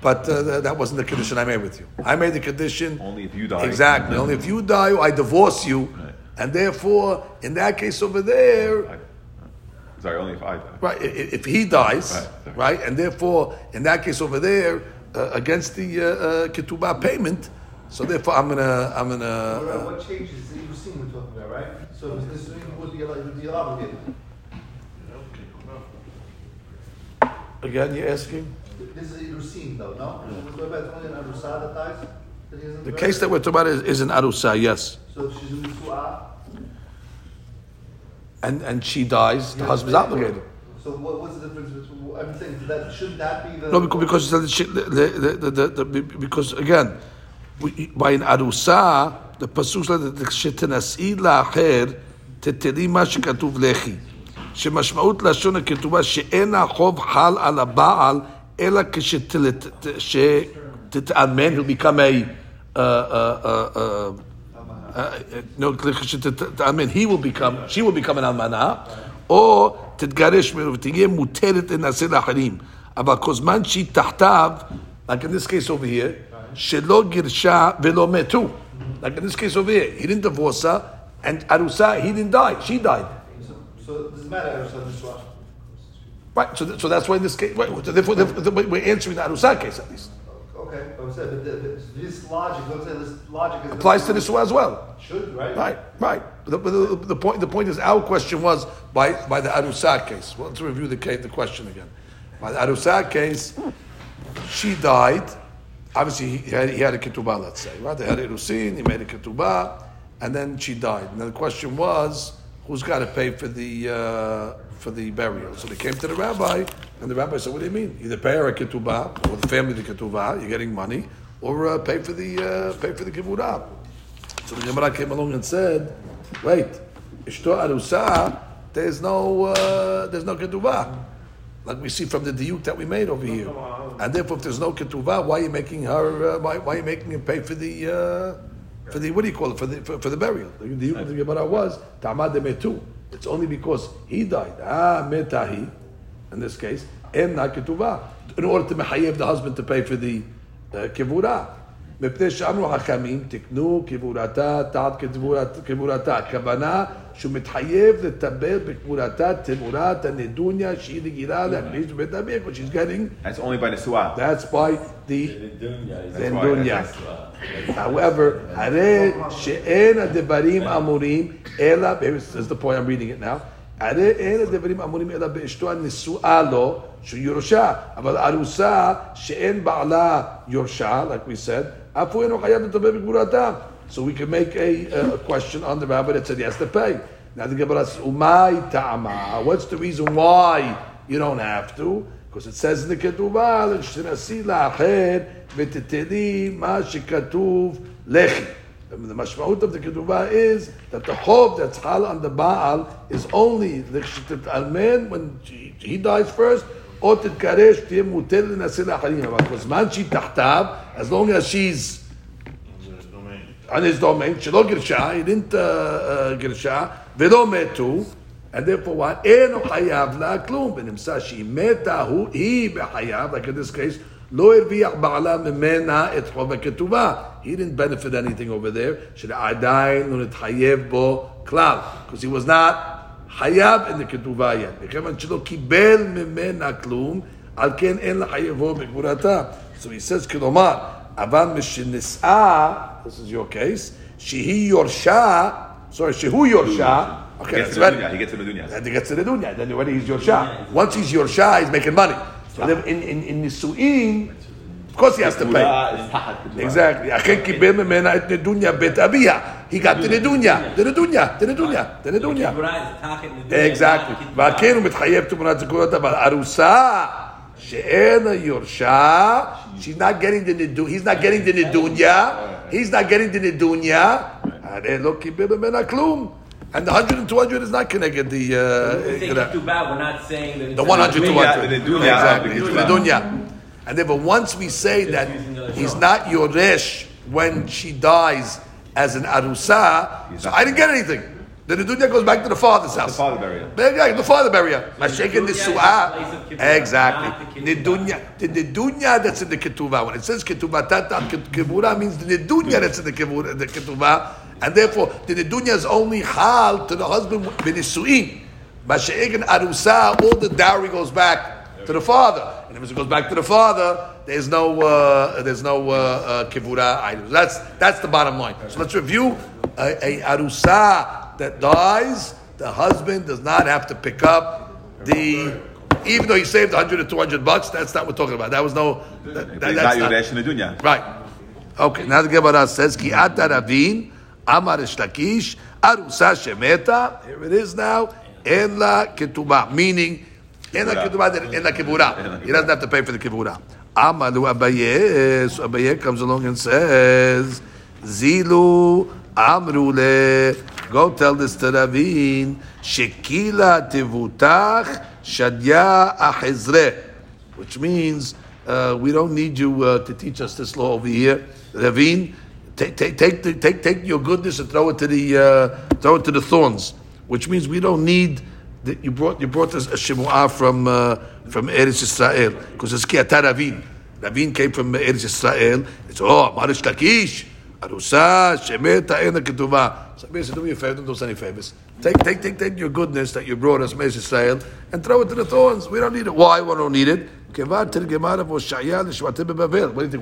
but uh, that wasn't the condition I made with you. I made the condition. Only if you die. Exactly. Only if you die, I divorce you. Right. And therefore, in that case over there, Sorry, only if I die. Right, i- i- if he dies, Right. right, and therefore, in that case over there, uh, against the uh, uh, ketubah payment, so therefore I'm gonna, I'm gonna. What, Uh, what changes? You seen we're talking about, right? So this would be would be obligated. again, you're asking This is Irusin though, no? We're talking about only an Arusa that dies. That he isn't the buried? case that we're talking about is, is an arusa, yes, So if she's in Nisu'ah, and and she dies, the husband's obligated. So what, what's the difference between? I'm saying that shouldn't that be the? No, because because the, the, the, the, the, the, because again, we, by an arusa, the pasuk says that שתנשאי לאחר תתני מה שכתוב לכי. שמשמעות לשון הכתובה שאין החוב חל על הבעל אלא כשתתאמן, he'll become a, uh, uh, uh, uh, uh, no, כשתתאמן, he will become, she will become an אלמנה, או תתגרש ממנו ותהיה מותרת לנשא לאחרים. אבל כל זמן שהיא תחתיו, like in this case over here, שלא גירשה ולא מתו. Like in this case over here, he didn't divorce her, and Arusa, he didn't die, she died. So it doesn't matter Arusa and Nisu'ah. Right, so, th- so that's why in this case, right, so therefore, therefore, we're answering the Arusa case at least. Okay, but I'm saying, but the, the, this logic, let's say this logic Applies to this one as well. Should right? Right, right. The, the, the point, the point is, our question was by, by the Arusa case. Well, let's review the case, the question again. By the Arusa case, she died. Obviously, he had, he had a ketubah, let's say, right? They had Irusin, he made a ketubah, and then she died. And then the question was, who's got to pay for the uh, for the burial? So they came to the rabbi, and the rabbi said, "What do you mean? Either pay her a ketubah, or the family the ketubah, you're getting money, or uh, pay for the uh, pay for the kibbutz." So the Gemara came along and said, "Wait, ishto arusa, there's no uh, there's no ketubah, like we see from the diuk that we made over here. And therefore, if there's no ketubah, why are you making her? Uh, why, why are you making her pay for the uh, for the what do you call it for the for, for the burial? The diuk of the Gemara was tamad metu. It's only because he died. Ah, metahi. In this case, and ketubah. In order to mechayev the husband to pay for the uh, kivurah. מפני שאמרו חכמים, תקנו קבורתה תחת קבורת- קבורתה. הכוונה שהוא מתחייב לטבל בקבורתה תמורת הנדוניה שהיא רגילה להכניס בבית המקווה, she's getting, That's only by Nisuah. that's by the That's why- נדוניה. that's- However, הרי שאין הדברים אמורים אלא, this is the point I'm reading it now, הרי אין הדברים אמורים אלא באשתו הנשואה לו, שהוא יורשה, אבל ארוסה שאין בעלה יורשה, like we said, so we can make a, a question on the rabbi that said he has to pay. Now the Gemara says, "Umay ta'ama." What's the reason why you don't have to? Because it says in the Ketubah, "L'shnasi la'acher v'teteli lechi." The mashmaut of the Ketubah is that the hope that's hal on the Baal is only l'chshitet almen when he dies first, or titkaresh tiyem mutel. Because man she tahtav as long as she's on his domain, שלא גירשה, he didn't uh, uh, גירשה, ולא מתו, and therefore what? אינו חייב לה כלום, ונמצא שהיא מתה, הוא, היא בחייב, like in this case, לא הרוויח בעלה ממנה את חוב הכתובה. He didn't benefit anything over there. שעדיין לא נתחייב בו כלל. Because he was not חייב in the כתובה yet. מכיוון שלא קיבל ממנה כלום, על כן אין לחייבו בגבורתה. So he says, Kilomar, Avan Mishinis'a, this is your case, Shehi Yorsha, sorry, Shehu Yorsha. Okay, he gets, to the, dunya. Then he gets to the dunya. Then when he's Yorsha, once he's Yorsha, he's making money. So in, in, in Nisu'in, of course he has to pay. Exactly. Achen kibbeh memena et nedunya bet abiyah. He got the nedunya, the nedunya, the nedunya, the nedunya. Exactly. V'akenu mitchayev tumunat zekurat, but arusah, She'en Yorsha. She's not getting the Nidun. He's not getting the Nidunya. He's not getting the Nidunya. And the 100 and 200 is not connected. The, uh, you too bad, we're not saying that the one hundred two hundred Nidunya. Exactly. It's Nidunya. And then, but once we say that he's not Yoresh when she dies as an Arusa, so I didn't get anything. The dunya goes back to the father's house. The father burial. Yeah, the father burial. Mashiach the su'ah. the kibbutz, Exactly. not the the that's in the ketubah. When it says ketubah, tata kibura means the dunya that's in the kibura, the ketubah, and therefore the dunya is only hal to the husband benisuin. Mashiach and arusa, all the dowry goes back to the father, and if it goes back to the father, there's no uh, there's no uh, uh, kibura items. That's that's the bottom line. So let's review a, a arusa that dies. The husband does not have to pick up the even though he saved 100 or 200 bucks, that's not what we're talking about. That was no. That, that- that's not not, Yoresh in the dunya. right. Okay, now the Gemara says, Ki ata ravin, amar Reish arusa shemeta. Here it is now. En la ketubah. Meaning, en la ketubah, en la kibura. He doesn't have to pay for the kibura. Amar lu Abaye. So Abaye comes along and says, Zilu amrule. Go tell this to Ravin. Shekila tivutach shadya ahizreh which means uh, we don't need you uh, to teach us this law over here. Ravin, take, take, take, take, take your goodness and throw it to the uh, throw it to the thorns, which means we don't need that you brought you brought us a shemuah from uh, from Eretz Israel because it's kiata Ravin. Ravin came from Eretz Israel. It's oh Marish Lakish. Arusa, Shemeta, Ena Ketuvah. So basically, do me a favor, don't do us any favors. Take, take, take, take your goodness that you brought us, Mesh Israel, and throw it to the thorns. We don't need it. Why? We don't need it. What do you think? The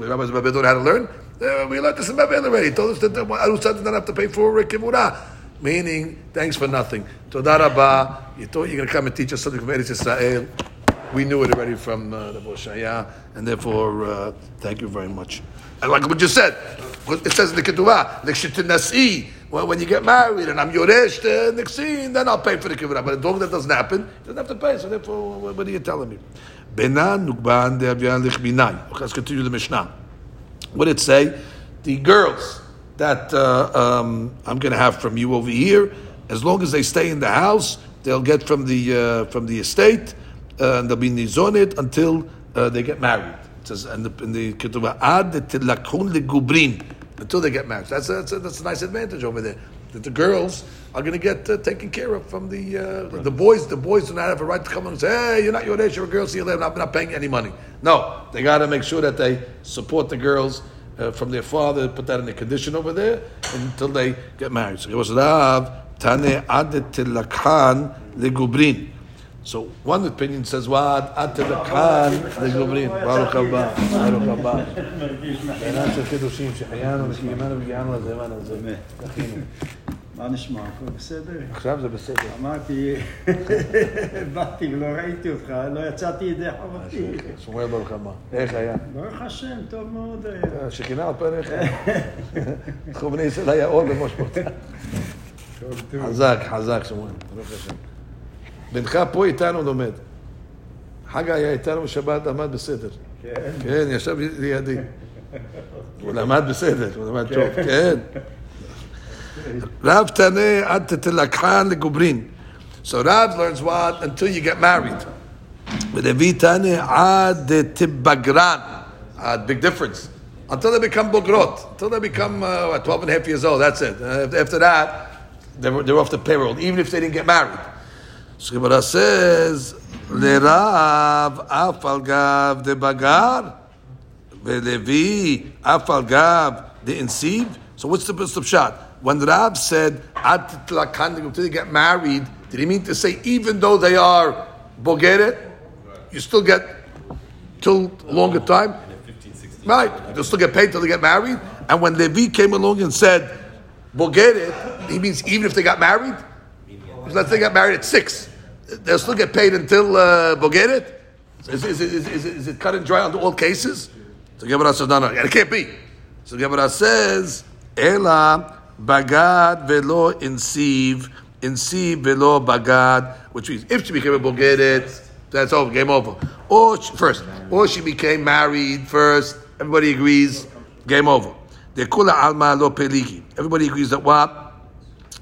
rabbis of Babel don't know how to learn? Uh, we learned this in Babel already. He told us that the Arusa did not have to pay for Kivurah. Meaning, thanks for nothing. Toda Rabah. You thought you were going to come and teach us something from Eretz Israel. We knew it already from uh, the Boshaya, and therefore, uh, thank you very much. And like what you said, it says in the Ketuvah, well, when you get married and I'm Yoresh to Nixin, then I'll pay for the Ketuvah. But as long that doesn't happen, he doesn't have to pay. So therefore, what are you telling me? Benan nukban de avian lichbinai. Okay, let's continue the Mishnah. What did it say? The girls that uh, um, I'm going to have from you over here, as long as they stay in the house, they'll get from the uh, from the estate, uh, and they'll be nizonit until uh, they get married. It says in the in the ad tilakun legubrin until they get married. That's a, that's a, that's a nice advantage over there. That the girls are going to get uh, taken care of from the uh, the boys. The boys do not have a right to come and say, "Hey, you're not your age. You're a girl. See you later. I'm not paying any money." No, they got to make sure that they support the girls uh, from their father. Put that in the condition over there until they get married. So it was Rav Tane Ad Tilakhan Legubrin. So one opinion says, "What Ad Tilakhan Legubrin." Baruch haba, Baruch haba. בעיניים של קידושים, שהחיינו וקיימנו והגיענו לזמן הזה. זכינו. מה נשמע? הכל בסדר? עכשיו זה בסדר. אמרתי, באתי ולא ראיתי אותך, לא יצאתי ידי חובתי. שומר ברוך הבא. איך היה? ברוך השם, טוב מאוד היה. שכינה על פניך. זכו בני ישראל היה אור טוב. חזק, חזק, שמואל. ברוך השם. בנך פה איתנו לומד. חגה היה איתנו בשבת, למד בסדר. כן. כן, ישב לידי. הוא למד בסדר, הוא למד טוב, כן. Rav Taneh ad tetelakhan legubrin. So Rav learns what until you get married. But Levi Taneh ad tibagran. Uh, big difference. Until they become bogrot. Until they become uh, what, 12 and a half years old. That's it. Uh, after that, they're, they're off the payroll, even if they didn't get married. Gemara says, Lerav afal gav de bagar. Levi afal gav the insiv. So what's the best of shot? When Rab said until they get married, did he mean to say even though they are bogeret, you still get till longer time? Right, they'll still get paid till they get married. And when Levi came along and said bogeret, he means even if they got married. Let's say they got married at six, they'll still get paid until uh, bogeret. Is, is, is, is, it cut and dry on all cases? So Gemara says, no, no, it can't be. So Gemara says, Ela bagad velo insiv, insiv velo bagad, which means if she became a bogeret, that's over, game over. Or she, first, or she became married first, everybody agrees, game over. The kula alma lo peligi. Everybody agrees that what?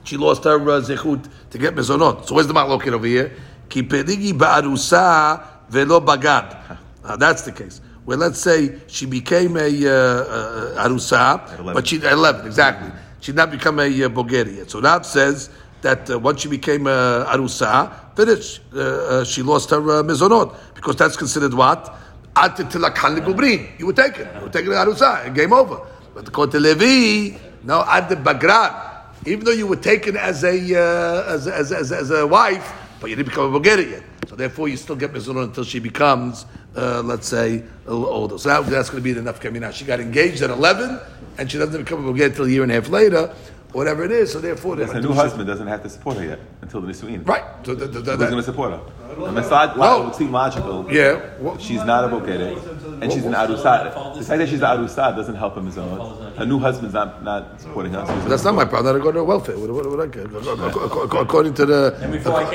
She lost her uh, zechut to get mezonot. So where's the machloket over here? Ki peligi ba'arusa velo bagad. Uh, that's the case. Well, let's say she became a uh, uh, arusa, but she at eleven exactly. She did not become a uh, bogeri yet. So Rab says that uh, once she became a arusa, finished. Uh, uh, she lost her uh, mezonot because that's considered what ad tilakhan gubrin. You were taken. You were taken to arusa game over. But according to Levi, no ad bagran. Even though you were taken as a, uh, as, as, as, as a wife, but you didn't become a bogeri yet. So therefore, you still get mezonot until she becomes, uh, let's say, a little older. So that, that's going to be the enough kamina. She got engaged at 11, and she doesn't become a bogeri until a year and a half later, whatever it is. So therefore, Yes, her new husband doesn't have to support her yet until the Nisuin. Right. So the, the, the, Who's going to support her? I mean, No. it would seem logical. Yeah. that She's not a bogeret, and she's an arusa. The fact that she's an arusa doesn't help her mizonot. Her new husband's not, not supporting her. so That's not my problem. I go to welfare. What, what, what I get? According to the.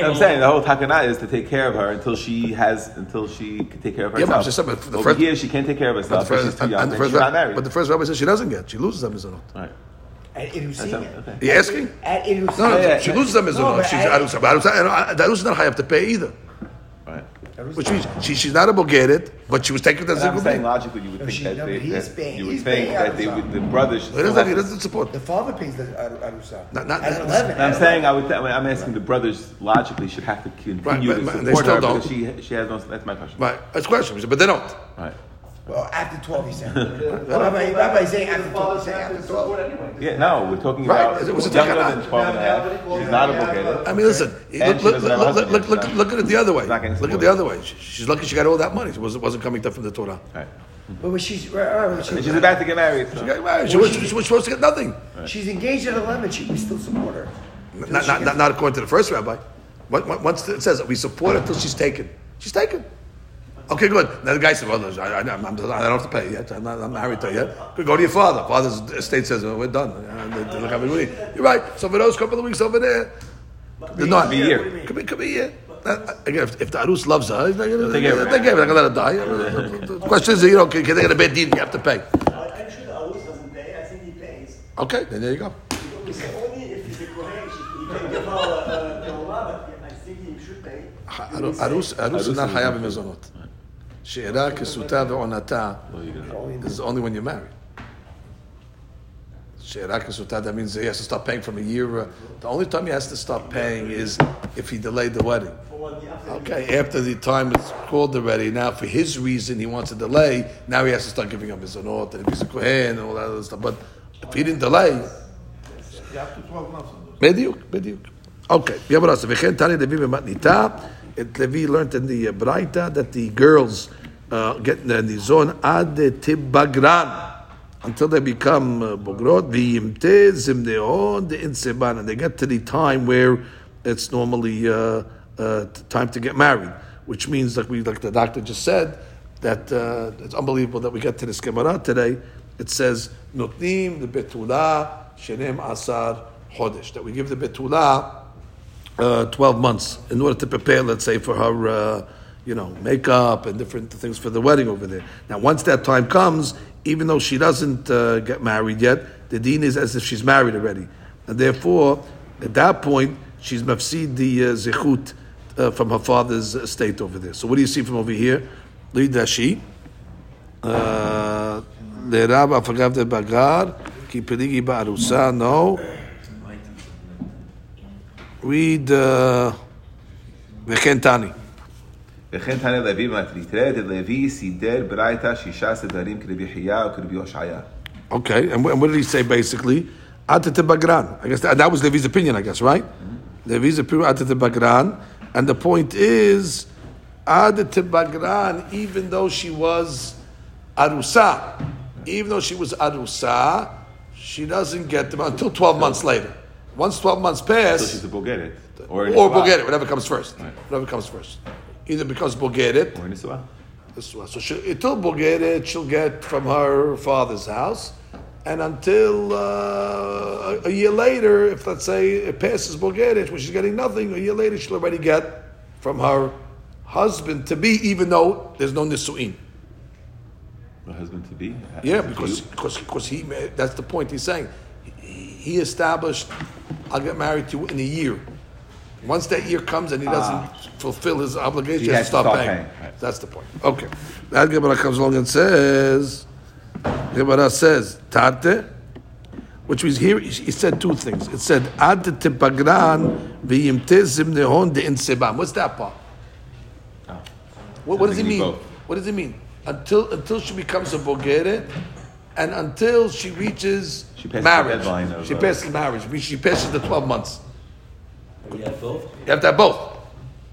I'm saying the whole takana is to take care of her until she has until she can take care of Yeah, but herself. but the Over first- here, she can't take care of But herself. the but she's too and, young. and the first she's not married. but the first rabbi says she doesn't get. She loses them mizonot. Right. At Irusin. Okay. You asking? At Irusin. No, no, Yeah, she yeah. loses them mizonot. No, but She's I- arusa. But arusa, and, uh, the arusa not have to pay either. Right. Which means she, she's not a bogeret, but she was taken as But a I'm saying logically, you would No, think she- that no, they, he's that paying- you would think that they would, the brothers. should He doesn't, he doesn't support. The father pays the Ar- Arusa. Not- not- at 11. I'm saying I would. Th- I'm asking the brothers logically should have to continue Right, but- to support they still her don't. because she she has no. That's my question. Right, that's question. But they don't. Right. Well, after 12, he said. Rabbi, Rabbi saying after 12, he's saying after 12. Yeah. No, we're talking Right, about it was a younger than 12 and a half. She's not a bogeret. I mean, listen. And Look, look, doesn't have a look, look, look, look at it the other way. Look at the other way. She's lucky she got all that money. It wasn't, wasn't coming from the Torah. Right. But when she's, right, right, when she- she's about to get married. so- She, got married. She, was, she was supposed to get nothing. she's engaged at 11, she, we still support her. Not, not, not, not according to the first rabbi. What- what- Once it says that we support her until she's taken. She's taken. Okay, good. Now the guy said, well, I, I, I, don't have to pay yet. I'm not, I'm married to you yet. Good, go to your father. Father's estate says, well, we're done. You're right. So for those couple of weeks over there, they're not. Be a year. Could be, could be a year. Uh, again, if, if, the Arus loves her, they, they, they, they gave her. They're going to let her die. the question is, you know, can, can they get a bad deed? You have to pay. I'm sure the Arus doesn't pay. I think he pays. Okay, then there you go. Arus, Arus, Arus is not chayav in mezonot. שאירה, כסותה ועונתה is only when you're married. שאירה, כסותה, that means he has to start paying from a year. uh, The only time he has to start paying is if he delayed the wedding. Okay, after the time is called already, now for his reason he wants to delay, now he has to start giving up his zonot, and if he's a kohen and all that other stuff. But if he didn't delay, You have to 12 months on this. בדיוק, בדיוק. אוקיי, יברס, וכן תני לוי במתניתה, it, Levi learned in the uh, Braita that the girls uh, get in the zone ad tibagran until they become uh, bugrot v'yimte zimneon the inseban and they get to the time where it's normally uh, uh time to get married, which means like we like the doctor just said that uh, it's unbelievable that we get to this Gemara today. It says notnim the betula shenem asar chodesh that we give the betula. Uh, 12 months in order to prepare, let's say, for her, uh, you know, makeup and different things for the wedding over there. Now, once that time comes, even though she doesn't uh, get married yet, the dean is as if she's married already. And therefore, at that point, she's mafsid the uh, uh from her father's estate over there. So what do you see from over here? Lidashi. The Rab, I forgot the Bagar. Ki Perigi Ba'arusa, no Read uh, וכן תני. וכן תנא לוי במטרי, תראה דלוי סידר ברייתא שישה סדרים כרבי חייא וכרבי הושעיה. Okay, and, wh- and what did he say basically? Atet bagran. I guess that, that was Levi's opinion, I guess, right? Levi's opinion, atet bagran. And the point is, adet bagran, even though she was arusa, even though she was arusa, she doesn't get them until 12 months later. Once 12 months So pass, she's a or, Or a. Whatever comes first. Right. Whatever comes first. Either becomes Bulgaria Or a Nisuah. this one. So she, until Bulgaria, she'll get from her father's house, and until uh, a, a year later, if let's say it passes Bulgaria, when she's getting nothing, a year later she'll already get from her husband to be, even though there's no nisuin. The husband to be. Yeah, because because because he that's the point he's saying. He, he established, I'll get married to you in a year. Once that year comes and he doesn't ah. fulfill his obligation, He he has to to stop stop paying. paying, right. That's the point. Okay. That Gemara comes along and says, Gemara says, Tate, which means here he said two things. It said, Ad tepagran v'yimtezim nehon de insebam. What's that part? Oh. What, what does it mean both. What does it mean? Until until she becomes a bogere, and until she reaches She passes the marriage. deadline of, she uh, passes marriage. She passes the twelve months. You have both? You have to have both.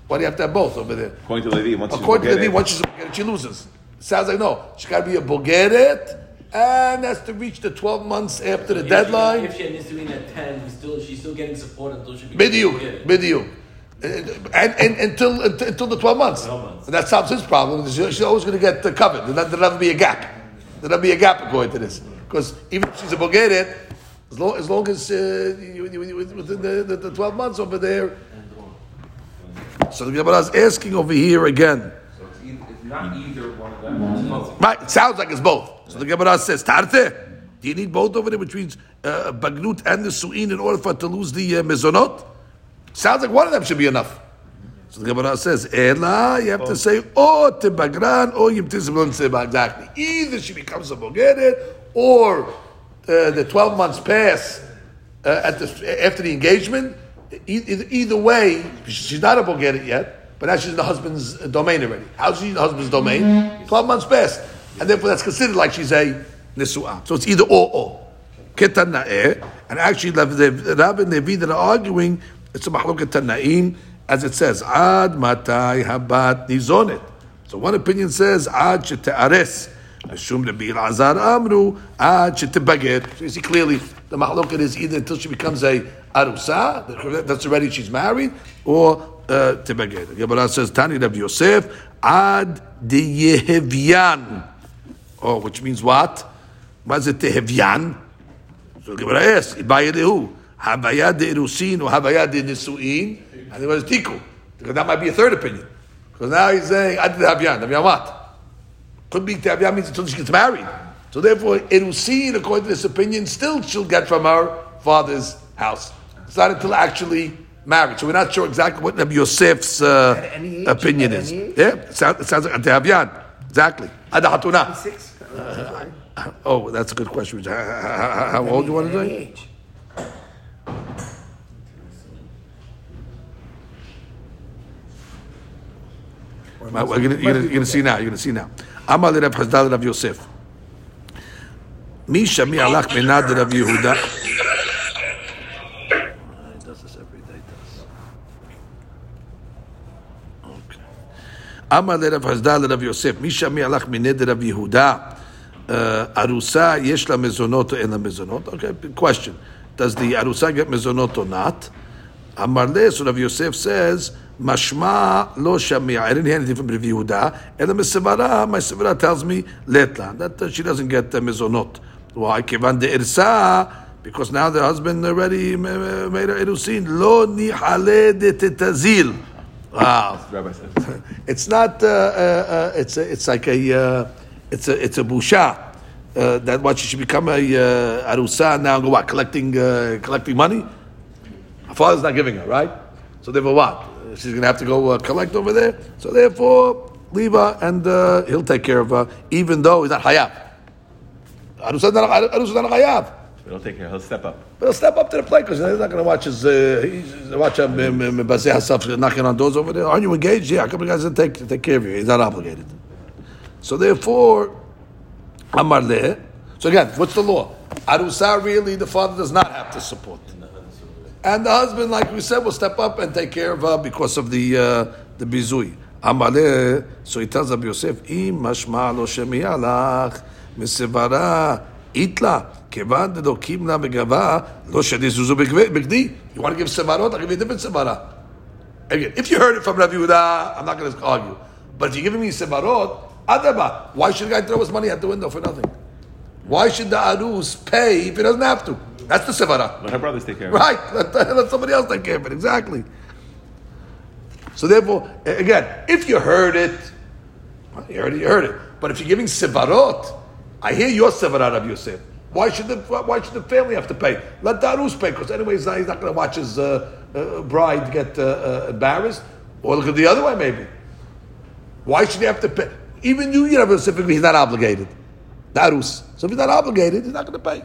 Why do you have to have both over there? According to Levi, once she's According to the bogeret- once she's a bogeret, she loses. Sounds like no. She's got to be a bogeret, and has to reach the twelve months after the If she- deadline. If she had Nisuin at 10, still, she's still getting support until she becomes Bidiuk, bidiuk. And, and until, until until the twelve months, 12 months. and that solves his problem. She's she's always going to get uh, covered. There'll not- there'll never be a gap. There'll be a gap according to this, because even if she's a bogeret, as long as, long as uh, you, you, you, within the, the, the twelve months over there. So the Gemara is asking over here again. So it's, either, it's not either one of them. Right, it sounds like it's both. So the Gemara says, Tarte, do you need both over there, which means uh, Bagnut and the Su'in in order for her to lose the uh, Mezonot? Sounds like one of them should be enough. So the Gemara says, Ela, you have to say, or te Bagran, or Yim Tizibun Seba. Exactly. Either she becomes a Bogeret, or uh, the 12 months pass uh, at the, after the engagement. Either, either way, she's not a Bogeret yet, but now she's in the husband's domain already. How's she in the husband's domain? 12 months passed. And therefore that's considered like she's a Nisu'ah. So it's either or or. Ketana'eh, and actually the, the Rab and Levi that are arguing, it's a mahloket Tana'im, as it says, Ad matai habat nizonet. So one opinion says, Ad shete'ares. Ashum Rabbi Elazar Amru, Ad shetebaget. So you see clearly, the mahloket is either until she becomes a arusa, that's already she's married, or uh, tebaget. Gemara says, Tani Rav Yosef, Ad diyehevyan. Oh, which means what? What is it tehevyan? So Gemara asks, who? Havaya de Irusin or Havaya de Nisuin? And there was Tiku. Because that might be a third opinion. Because now he's saying, I did Havyan. Havyan what? Could be Havyan means until she gets married. So therefore, Irusin, according to this opinion, still she'll get from her father's house. It's not until actually married. So we're not sure exactly what Rabbi Yosef's uh, age? opinion is. age? Yeah, it sounds, it sounds like Havyan. Exactly. Ada Hatuna. Six. Oh, that's a good question. How, how- how old do you want to say? age. You're gonna- you're gonna you're gonna see now. You're gonna see now. Amar le Rav Hazdal Rav Yosef. Misha mi alach menad Rav Yehuda. He does this every day. Does. Okay. Amar le Rav Hazdal Rav Yosef. Misha mi alach menad Rav Yehuda. Uh, Arusa yesh la mezonot or en la mezonot. Okay, question. Does the arusa get mezonot or not? Amarle, so Rav Yosef says, Mashma lo shamia. I didn't hear anything from Rav Yehuda. And the Mesavara, my Sevara tells me, Letla, that uh, she doesn't get the mezonot. Why? Kivan de irsa, because now the husband already ma- ma- made her erusin. Lo nihale de tetazil. Wow. It's not. Uh, uh, uh, it's a, it's like a. Uh, it's a it's a busha. Uh, that what she should become a uh, arusa now go what collecting uh, collecting money. Her father's not giving her right, so they therefore what? She's gonna have to go uh, collect over there. So therefore leave her and uh, he'll take care of her, even though he's not hayab. Arusa not hayab. He'll take care. He'll step up. But he'll step up to the plate because he's not going to watch his, uh, he's watch him, Bazeh Hasaf knocking on doors over there. Aren't you engaged? Yeah, a couple of guys take, take care of you. He's not obligated. So therefore, Amar. So again, what's the law? Arusa really, the father does not have to support. And the husband, like we said, will step up and take care of her because of the uh, the bizui. Amar leh. So he tells Rabbi Yosef, "Im mashma lo shemiyalach מסברה איתלה, כיוון דלוקים לה בגבה, לא שדיזוזו בגדי. You want to give sevarot? I'll give you a different sevara. Again, if you heard it from Rabbi Yehuda, I'm not going to argue. But if you're giving me sevarot, adaba, why should a guy throw his money out the window for nothing? Why should the arus pay if he doesn't have to? That's the sevara. Let her brothers take care of it. Right, let, let somebody else take care of it, exactly. So therefore, again, if you heard it, you heard it, you heard it. But if you're giving sevarot, I hear your sevarot of Yosef. Why should the why should the family have to pay? Let Darus pay because anyway he's not, he's not going to watch his uh, uh, bride get uh, uh, embarrassed. Or look at the other way maybe. Why should he have to pay? Even you, you know, specifically, he's not obligated. Darus. So if he's not obligated, he's not going to pay,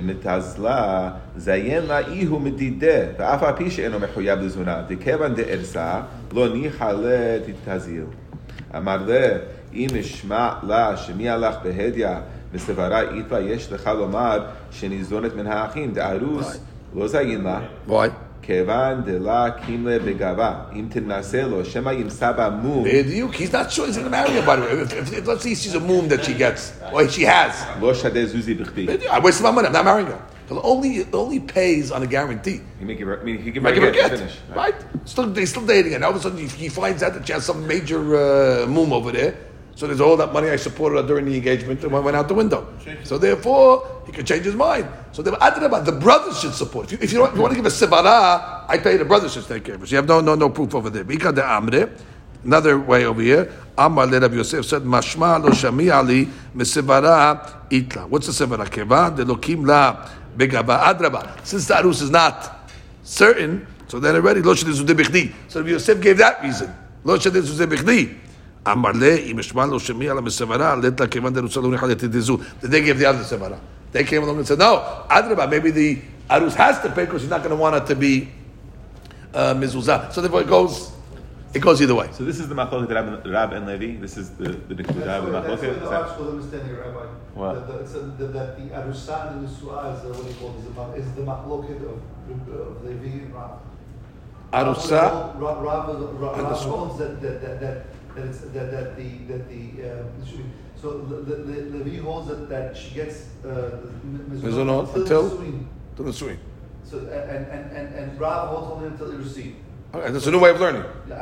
דמתזלה, זיין לה איהו מדידה, ואף על פי שאינו מחויב לזונה, דכיוון דארסה, לא ניחא לתתזיל. אמר לה, אם אשמע לה שמי הלך בהדיא וסברה איתבה, יש לך לומר שניזונת מן האחים, דארוס לא זיין לה. Why? כיוון דלה קימלה בגבה, אם תנסה לו, שמא ימצא בה מום. בדיוק, he's not sure he's going to marry her, by the way. If, if, if, let's say he sees a moon that she gets, or she has. לא שדה זוזי בכדי. I wasted my money, I'm not marrying her. It only, it only pays on a guarantee. He make it, I mean, he give Make her him a a get, get, finish. right? Still, they're still dating, and all of a sudden he, he finds out that she has some major uh, moom over there. So there's all that money I supported during the engagement and went out the window. So therefore, he could change his mind. So the, the brothers should support. If you, if you, if you want to give a sibara, I tell you the brothers should take care of it. So you have no, no, no proof over there. Mika de Amre. Another way over here. Amar le Rabbi Yosef said, Mashma lo shami ali misibara itla. What's the sibara? Kevan de lokim la begaba adraba. Since the arus is not certain, so then already lo shadizu de bichdi. So Yosef gave that reason. Lo shadizu de bichdi. Amar le im lo shami ala misibara letla kevan de rusal unichal yetidizu. Then they gave the other sibara. They came along and said, no, adraba, maybe the arus has to pay because he's not going to want it to be uh, mizuzah. So therefore it goes, it goes either way. So this is the machloket Rab, Rab and Levi. This is the the Nikudah That's of the what- that's machloket. what the logical understanding, Rabbi. What? That the, it's a- that that the Arusa and the Nisuah is, uh, what do you call it, is the ma- is the machloket of, of Levi and Rav. Arusa holds that, that, that, that, that it's, that, that the, that the, uh, so Le- Le- Le- Levi holds that, that she gets, uh, the Mizunot until to the swing. So, and, and, and, and Rav holds only until Irusin. Okay, that's a new way of learning. I, I,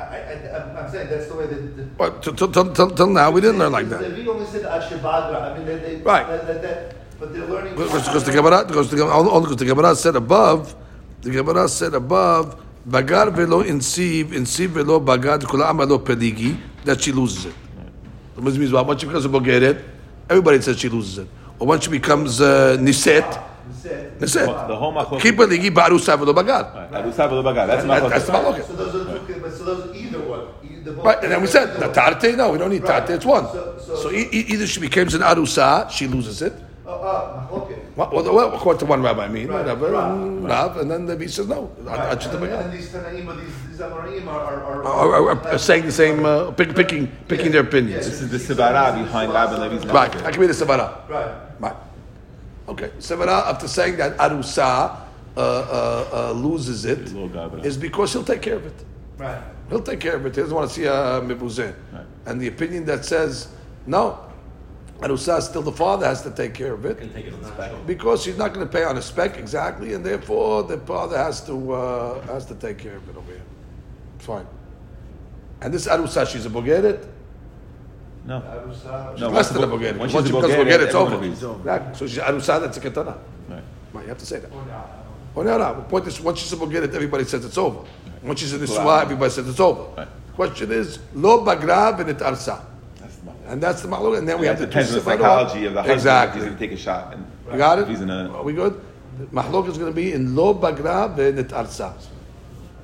I'm- I'm saying that's the way that, that But till, till, till, till, till now, we didn't learn like that. Levi only said Ashibadra. I mean, they, they, Right. That, that, that, but they're learning. Because, the Gemara, because the Gemara, the Gemara said above, the Gemara said above, bagar velo insiv, insiv velo bagad, kula amalo peligi, that she loses it. Which means what? Once she becomes a Bulgarian, everybody says she loses it. Or once she becomes uh, niset, niset. The whole machloket. Keep peligi ba'arusa velo bagad. Arusa v'lo bagad. That's That- that's the machloket. machloket. So those are two, but so those are either one. Either Right, and then we said the tarte. No, we don't need Right. tarte. It's one. So- so- So e- e- either she becomes an arusa, she loses it. Oh, uh, okay. Well, well, well, according to one rabbi, I mean, Right, whatever, right, and Rav, and then the Levi says no. Right. I- I should And, have- and these Tanaim, these, these Amoraim are, are, are, are, are, are saying the same, uh, pick, picking, picking their opinions. This is the Sivara behind Rab and Levi's Right, machloket. that can be the Sevara. Right. Right. Okay, Sevara, after saying that Arusa uh, uh, uh, loses it, is because he'll take care of it. Right. He'll take care of it. He doesn't want to see a mibuzeh. And the opinion that says, no, Arusa, still the father has to take care of it. take it on the spec. Because she's not going to pay on a spec exactly, and therefore the father has to uh, has to take care of it over here. Fine. And this Arusa, she's a Bulgarian. No. Arusa. She's No, less once than a the- Bulgarian. once a Once she becomes Bulgarian, Bulgarian, it's everyone over. agrees. Exactly. So she's Arusa, that's a Ketana. Right. Right, you have to say that. Or no, no. The point is, once she's a Bogedet, everybody says it's over. Once she's in the Suah, everybody says it's over. Right. Question is, Lo Bagra Benit Arsa. And that's the Mahluk. And then we have two depends on the psychology of the husband. Exactly. he's going to take a shot. And You got it? He's in a, Are we good? Mahlok is going to be in Lo Bagra Benit Arsa.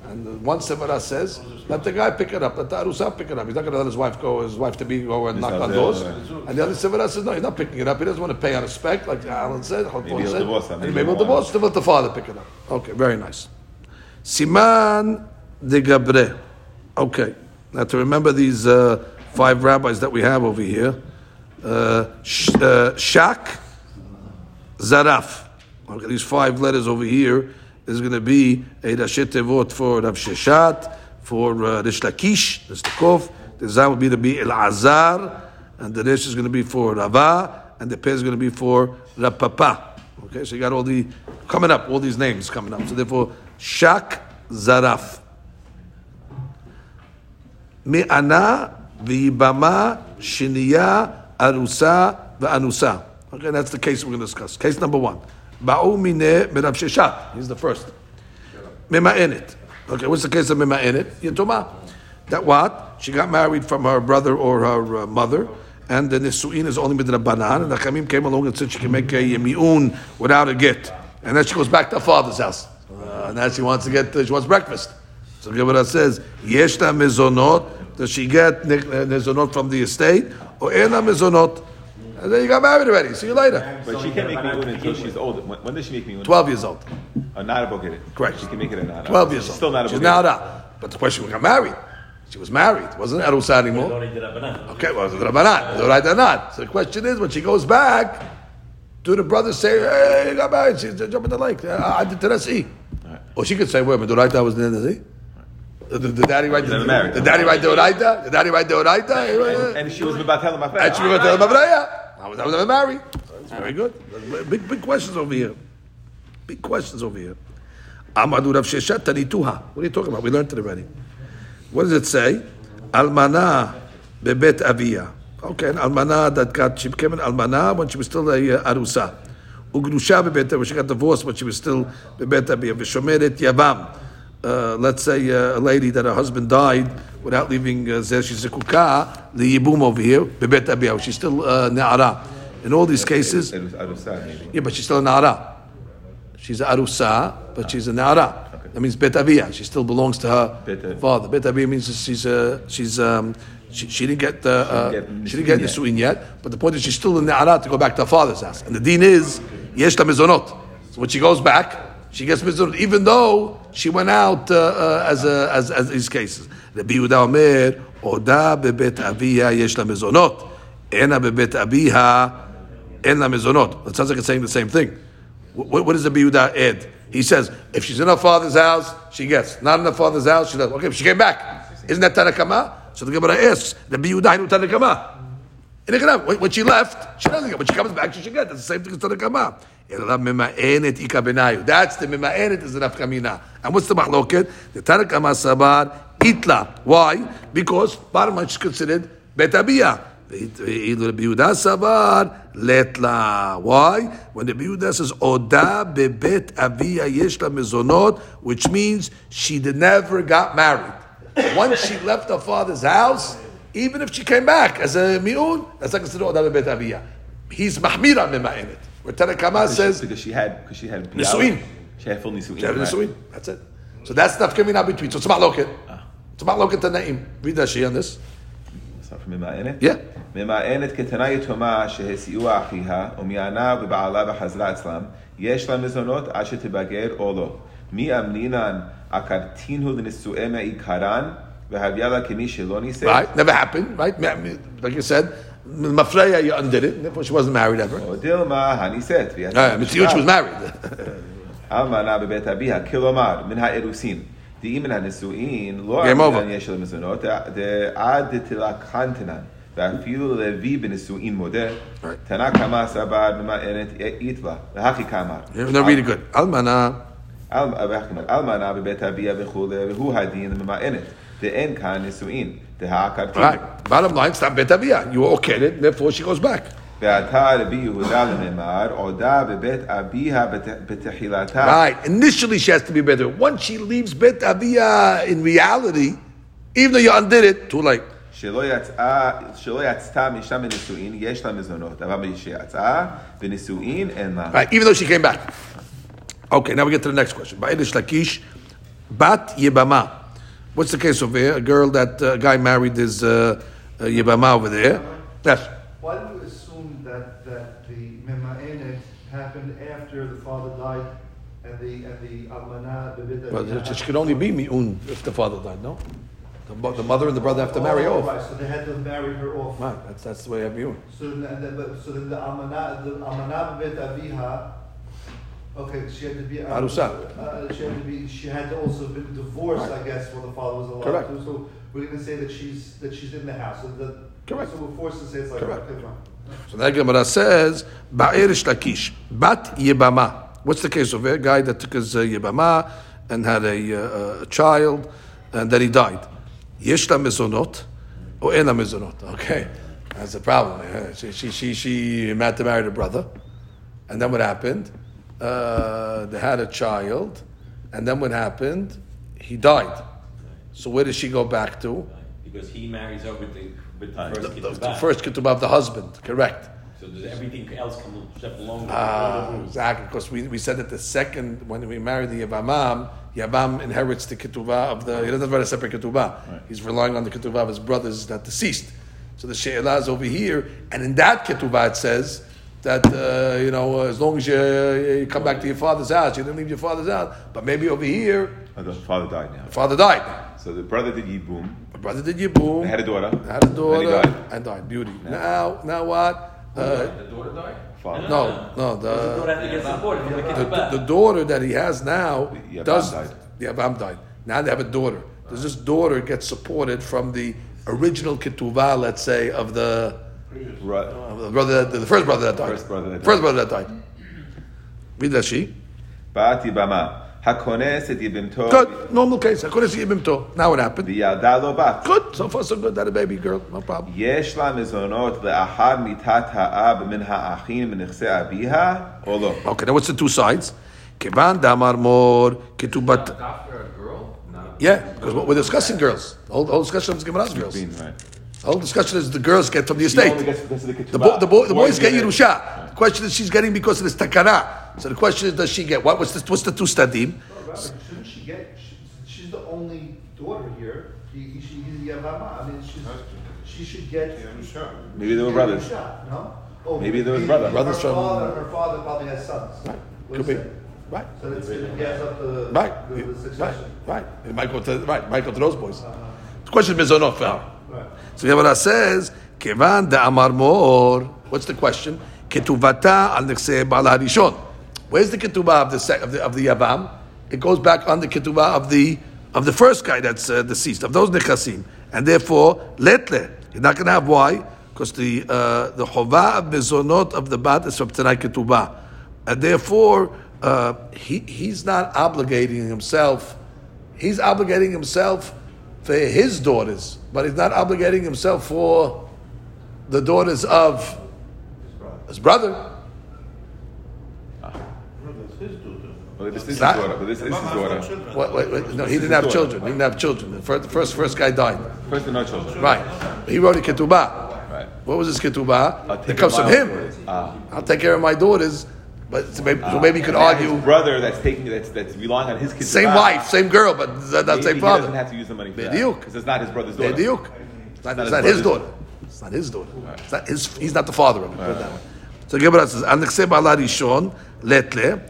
And one Sevara says, let the guy pick it up, let the Arusa pick it up. He's not going to let his wife go, his wife to be go and knock on doors. And the other Sevara says, no, he's not picking it up. He doesn't want to pay out a spec, like Alan said. Maybe he'll said. divorce. And Maybe he'll divorce, then let the father pick it up. Okay, very nice. Siman de Gabre. Okay, now to remember these uh, five rabbis that we have over here. Uh, Sh- uh, Shak, Zaraf. Okay, these five letters over here is going to be a Rashet Tevot for Rav Sheshet, for uh, Rish Lakish, Rish Lakov. The Zah will be to be El Azar, and the Rish is going to be for Rava, and the Peh is going to be for Rav Papa. Okay, so you got all the coming up, all these names coming up. So therefore, Shak Zaraf. Mi'ana v'ibama shiniya arusa v'anusa. Okay, that's the case we're going to discuss. Case number one. Ba'u mineh merav sheshat. He's the first. Mima'enet. Okay, what's the case of Mima'enet? Yitoma. That what? She got married from her brother or her uh, mother, and the Nisu'in is only midrabanan, and the Chamim came along and said she can make a mi'un without a get. And then she goes back to her father's house. Uh, and now she wants to get, uh, she wants breakfast. So Gemara says, Yeshta mezonot, does she get ne- mezonot from the estate, or ena mezonot? And then you got married already. See you later. but she can't make mi'un until she's older. When, when does she make mi'un? 12 years old. Uh, not a bogedet. Correct. She can make it a nada. 12 years She's old. Still not a She's bogedet. now out. But the question, we got married. She was married. Wasn't Arusa anymore. Only the Okay, well, it's the Rabbanan. The right or not. So the question is, when she goes back, do the brothers say, hey, you got married, she's jumping the lake. Uh, I did Tennessee. Or she could say, wait a minute, the right was in Tennessee? The, the, daddy right the, Never married. the daddy write the Oraita? The daddy wite the Oraita? And, and she was my friend. And she was tell him, I was never married. That's very good. Big, big questions over here. Big questions over here. Amadu Rav Sheshet Tanituha. What are you talking about? We learned it already. What does it say? Almana bebet avia. Okay, an almana that got she became an almana when she was still a uh, arusa. Ugrusha bebet when she got divorced when she was still bebet avia. V'shomeret yavam. Uh, let's say uh, a lady that her husband died without leaving uh, zer she's a kuka the yibum over here bebet avia. She's still uh, ne'ara. In all these cases, It was Arusa, maybe. yeah, but she's still a Nara. She's a Arusa, but she's a Nara. That means Bet Avia. She still belongs to her father. Bet Avia means she's uh, she's um, she, she didn't get uh, uh, didn't get she didn't get Nisuin Nisuin yet. But the point is she's still in Nara to go back to her father's house. And the deen is Yesh la. So when she goes back, she gets mizonot, even though she went out uh, uh, as a, as as these cases. Rabbi Yehuda Omer, Oda bebet Avia yesh la mizonot. Ena bebet Abiha en la mezonot. It sounds like it's saying the same thing. What, what does the Biyuda add? He says, if she's in her father's house, she gets. Not in her father's house, she doesn't. Okay, if she came back, isn't that Tanakama? So the Gemara asks, the Biyuda Hinu Tanakama. And when she left, she doesn't get. When she comes back, she should get. That's the same thing as Tanakama. That's the mema'enet is the nafkamina. And what's the mahloket? The Tanakama sabar itla. Why? Because line is considered the Biyuda sabar letla. Why? When the Biyuda says oda bebet avia la mezonot, which means she never got married. Once she left her father's house, even if she came back as a mi'un, that's like considered oda bebet avia. He's mahmira mima'enet. Where Tanakama says because she had because she had Nisuin. She had full nisuin. she had right. nisuin. That's it. So that's nafkamina between. So it's ma'loket. It's ma'loket tanaim. Read Rashi on this. Start from ממאנת? Yeah. ממאנת כתנה יתומה שהסיעו אחיה ומענה ובעלה וחזרה אצלם, יש לה מזונות עד שתבגר או לא. מי אמנינן הקרתינו לנישואי מעיקרן והביאה לה כמי שלא נישאת? Right? Never happened. Right? Like you said, Mafreya, you undid it. Therefore, she wasn't married ever. או דילמה הנישאת. Uh, Mitzvah, she was married. אלמנה בבית אביה, כלומר, מן האירוסין. דאם מן הנישואין, לא Game over. אמנן יש לה מזונות, עד דתלקחנתנן. ואפילו לוי בנישואין מודה, תנא קמא סבר ממאנת איתלה, והכי קמא. They're really good. Almana. אלמנה בבית אביה וכולי, והוא הדין ממאנת. דאין כאן נישואין, דהעקרתין. Right. Bottom line, stop bet avia. You okayed it, therefore she goes back. ועתה רבי יהודה לממר, עודה בבית אביה בת- בתחילתה. Right. Initially, she has to be better. Once she leaves Bet Avia, in reality, even though you undid it, too late. שלא יצאה, שלא יצאה משם בנישואין, יש לה מזונות, אבל כשיצאה בנישואין אין לה. Right. Even though she came back. Okay, now we get to the next question. Ba'idish Lakish, Bat Yebama. What's the case over here? A girl that uh, a guy married is uh, uh, Yebama over there. Yes. Why do you assume that, that the Mema'enet happened after the father died and the, and the Almanah? Well, it could only be Mi'un if the father died, no? The, the mother and the brother have to marry oh, off. Right, so they had to marry her off. Right, that's, that's the way I have Mi'un. So and then, but- so then the Almanah, the Aviha, okay, she had to be. uh, Arusa. Uh, she had to be, she had to also been divorced, I guess, while the father was alive. Correct. too. So we're gonna say that she's, that she's in the house, so the. Correct. So we're forced to say it's like, Correct. okay. So that Gemara says, Ba'irish Lakish, Bat Yebama. What's the case of? A guy that took his uh, Yebama and had a, uh, a child and then he died. Yesh la mezonot or en la mezonot. Okay, that's the problem. She, she, she, she had to marry the brother. And then what happened? Uh, they had a child. And then what happened? He died. So where does she go back to? Because he marries her with the, with the The, first kid the, the first ketubah of the husband, correct. So does everything else come step along? Ah, exactly. Because we, we said that the second, when we marry the Yabamam, Yabam inherits the ketubah of the, he doesn't have a separate ketubah. He's relying on the ketubah of his brothers that deceased. So the She'elah is over here, and in that ketubah it says that, uh, you know, as long as you, you come back to your father's house, you didn't leave your father's house. But maybe over here, Oh, the father died now. The father died. So the brother did Yibum. The brother did Yibum. They had a daughter. Had a And he daughter died. and died. Beauty. Now, now what? Uh, The daughter died? Father. no, no. The, The daughter has to get supported. You have a kid the, the daughter that he has now Yavam does died. the Yavam died. Now they have a daughter. Does this daughter get supported from the original ketuvah, let's say, of the, Brother, the, the first brother that died. First brother that died. First brother that died. Read Rashi. Ba'ati bama. Hakones et yibimto. Good. Normal case. Hakones et yibimto. Now what happened? V'yada lo bat. Good. So far so good. That a baby girl. No problem. Yesh la mizonot le'ahad mitat ha'ab min ha'achim min ichse abiha or lo? Okay. Now what's the two sides? Kevan damar mor ketubat. Yeah, because we're discussing girls. The whole, whole discussion is Gemara's girls. Right. The whole discussion is the girls get from the She estate. only gets because of the The, bo- the, bo- the boys get it. Yerusha. The question is she's getting because of this takana. So the question is, does she get what? What's the, what's the two stadim? Rabbi, shouldn't she get, she, she's the only daughter here, he, he, she, he's Yavama, I mean, she's, she should get. Maybe they were brothers. Yerusha, No? Oh, Maybe there was he- brother. Brothers her from- father, her father probably has sons. What Could be. it? Right. So that's, it gets up the, Right. the, the Right. succession. Right. It might go to right. Might go to those boys. Uh-huh. The question is mizonot for her. So Gemara says, "Kevan da amar mor." What's the question? Ketuvata al nechsei bal harishon. Where's the ketubah of the of the of the yavam? It goes back on the ketubah of the of the first guy that's uh, deceased of those nechasim, and therefore letle. You're not going to have why because the uh, the chova of mezonot of the bat is from tanai ketubah, and therefore uh, he he's not obligating himself. He's obligating himself for his daughters, but he's not obligating himself for the daughters of his brother. Well, this is his daughter, but this is his daughter. What, wait, wait, no, he didn't have his children. He didn't have children. The first, the first, first guy died. First, no children. Right. He wrote a ketubah. Right. What was his ketubah? It comes from him. Ah. I'll take care of my daughters. But so maybe, so maybe you could Now argue brother that's taking that's that's relying on his kids. same wife, same girl, but that, that's Maybe same he father. doesn't have to use the money for that. Bediuk. Because it's not his brother's daughter. Bediuk. It's not, it's his not his daughter. It's not his daughter. It's not his, he's not the father of it. It. So Gemara says, "Anekse bala rishon letle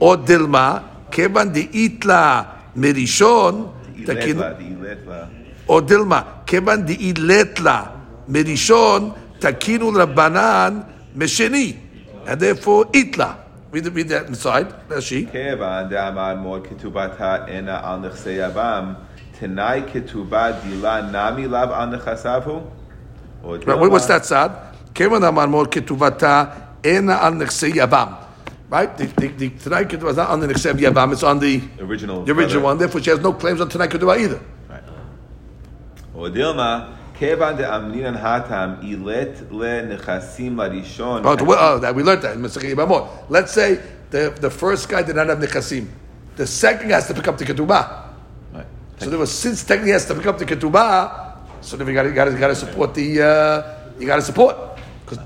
or dilma kevan deitla merishon takin Iletla, the Iletla. or dilma kevan deitla merishon takinu rabbanan mesheni, and therefore itla." Read, read that inside. Rashi. Kevan de'amad mor ketubata ena al nechsei. Tenai dila nami lav al nechasavu. What's that sad? Kevan de'amad mor ketubata ena al nechsei. Right? The, the, the Ketubah is not on the Nechsev Yavam, it's on the original, the original one. Therefore, she has no claims on Tanai Ketubah either. Right. Or Dilma, Kevan de Hatam Ilet Le Nechasim Oh, that we learned that in Yibamot. Let's say the, the first guy did not have Nechasim. The second guy has to pick up the Ketubah. Right. So there was since technically has to pick up the Ketubah, so then you got got to support the uh, you got to support because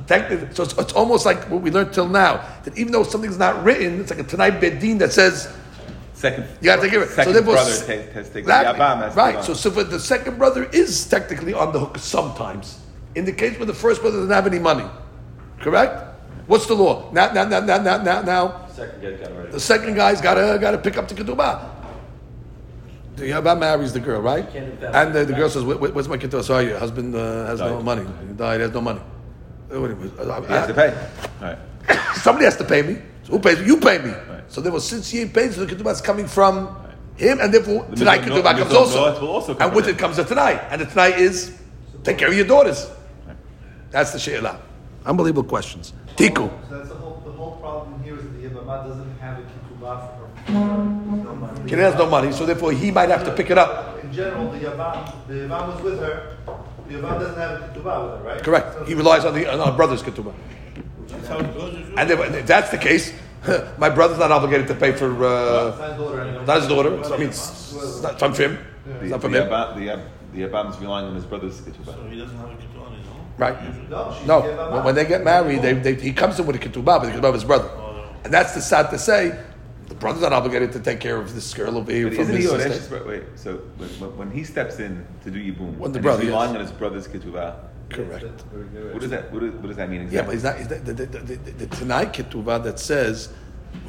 so it's, it's, almost like what we learned till now that even though something's not written, it's like a tenai Bedin that says Second, you got to of it. second so therefore, brother has, has taken exactly, has right. So, so the second brother is technically on the hook sometimes. In the case where the first brother doesn't have any money, correct? What's the law? Now, now, now, now, now, now, now Second guy got the second guy's got to got to pick up the ketubah. The Yabam marries the girl, right? can't do that. And the, the girl says, "Where- "Where's my ketubah? Sorry, your husband uh, has no money. He died. He has no money. Uh, you- uh, He has to pay. All right. Somebody has to pay me. So who pays? me? You pay me. So therefore, since he ain't paid, so the ketubah is coming from him, and therefore The tenai mizonot- ketubah comes also. also come and with him. it comes the tenai, and the tenai is take care of your daughters. That's the she'elah. Unbelievable questions. Tiku. So that's the whole, the whole problem here is that the Yabama doesn't have a ketubah for. No money. He has no money, so therefore he might have to pick it up. In general, the Yavam, the Yavam was with her. The Yavam doesn't have a ketubah with her, right? Correct. He relies on the on our brother's ketubah. That's how it goes. And if, if that's the case, my brother's not obligated to pay for uh, It's not his daughter anymore. his daughter. So, I mean, it's, it's not from him. The, It's not from him. Yabam, the, Yab, the Yabam relying on his brother's ketubah. So he doesn't have a ketubah on his own. Right. No, No, when- when they get married, they, they, he comes in with a ketubah, but the ketubah of his brother. And that's the sad to say, the brother's not obligated to take care of this girl over here But from isn't he his Yoresh's Wait, so when, when- when he steps in to do Yibum, When the and brother, he's yes. relying on his brother's ketubah, Correct. what does that what, does- what does that mean Yeah, but exactly? he's not, he's not the, the, the, the, the Tanai ketubah that says,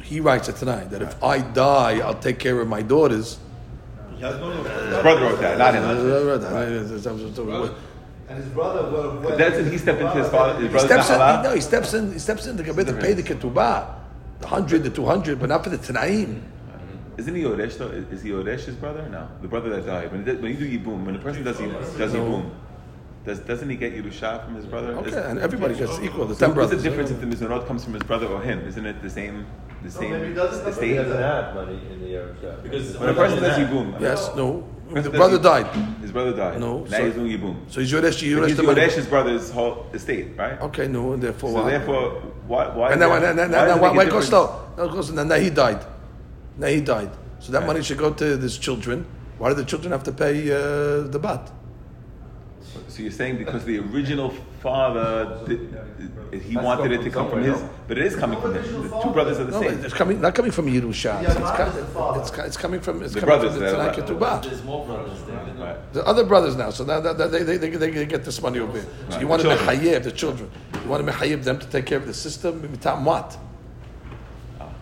he writes it tonight, that if I die, I'll take care of my daughters. He has no. his brother wrote that, not him. And his brother would have. But doesn't he step into his father? His He brother's steps in, no, he steps in, he steps in to, to pay the ketubah, the hundred, the two hundred, but not for the Tanaim. Isn't he Yoresh though? Is is he Yoresh's brother? No, the brother that died. When, when you do Yibum, when a person does Yibum, does Yibum, does doesn't he get Yerusha from his brother? Okay, Is- and everybody gets equal, the So what's the brothers. difference if the Mizonot comes from his brother or him? Isn't it the same? The same maybe it doesn't come estate? from the have money in the Yerusha. Because When a person does Yibum, Yes, no, the brother Yibum- died. His brother died. No, now so- he's doing Yibum. So he's Yoresh, But Yoresh he's the money. Yoresh's brother's whole estate, right? Okay, no, and therefore So why? therefore, why? why and then, why- and then, and why then, does it why, make a why goes difference? slow? No, it goes, and then he died. Now he died. So that Right. money should go to his children. Why do the children have to pay uh, the bat? So you're saying because the original father, did, he That's wanted it to come from his, but it is coming from him. The two brothers are the No, same. it's coming not coming from Yerusha. Yeah, it's, not co- as the it's, it's coming from it's The coming brothers from the that are- Tanai Ketubah. There's more brothers there. Right. The other brothers now, so now that, that they, they, they, they get this money over here. So Right, you want the to children. mechayev the children. You want to mechayev them to take care of the system. Mitam what?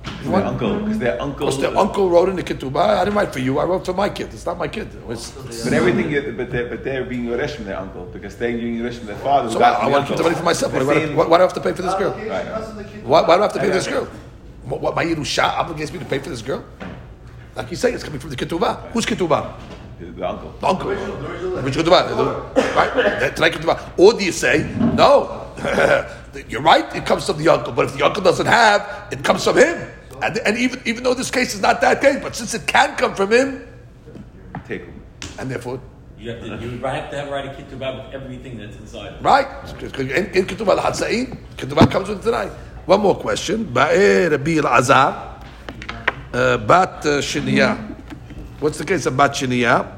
Because their uncle, because their uncle. Because their uncle wrote in the ketubah. I didn't write for you. I wrote for my kid. It's not my kid. It was, But everything, you- but they're, but they're being Yoresh from their uncle because they're being Yoresh from their father. who so got I, I want to keep the money for myself. Why, The why, same- why, why do I have to pay for this girl? Allocation Right. doesn't the ketubah- Why, why do I have to pay for this girl? What, what, my Yerusha obligates me to pay for this girl? Like you say, it's coming from the ketubah. Who's ketubah? The uncle. The uncle. Which ketubah? Right? That- Tenai ketubah. Or do you say, no, you're right, it comes from the uncle, but if the uncle doesn't have, it comes from him. And, and even, even though this case is not that case, but since it can come from him, Take him. and therefore, You have to, you have to have right a ketubah with everything that's inside. right? In, in ketubah al-Hatza'in, ketubah comes with tenai. One more question. Ba'e Rabbi Elazar, uh, Bat uh, Shiniya. What's the case of Bat Shiniya?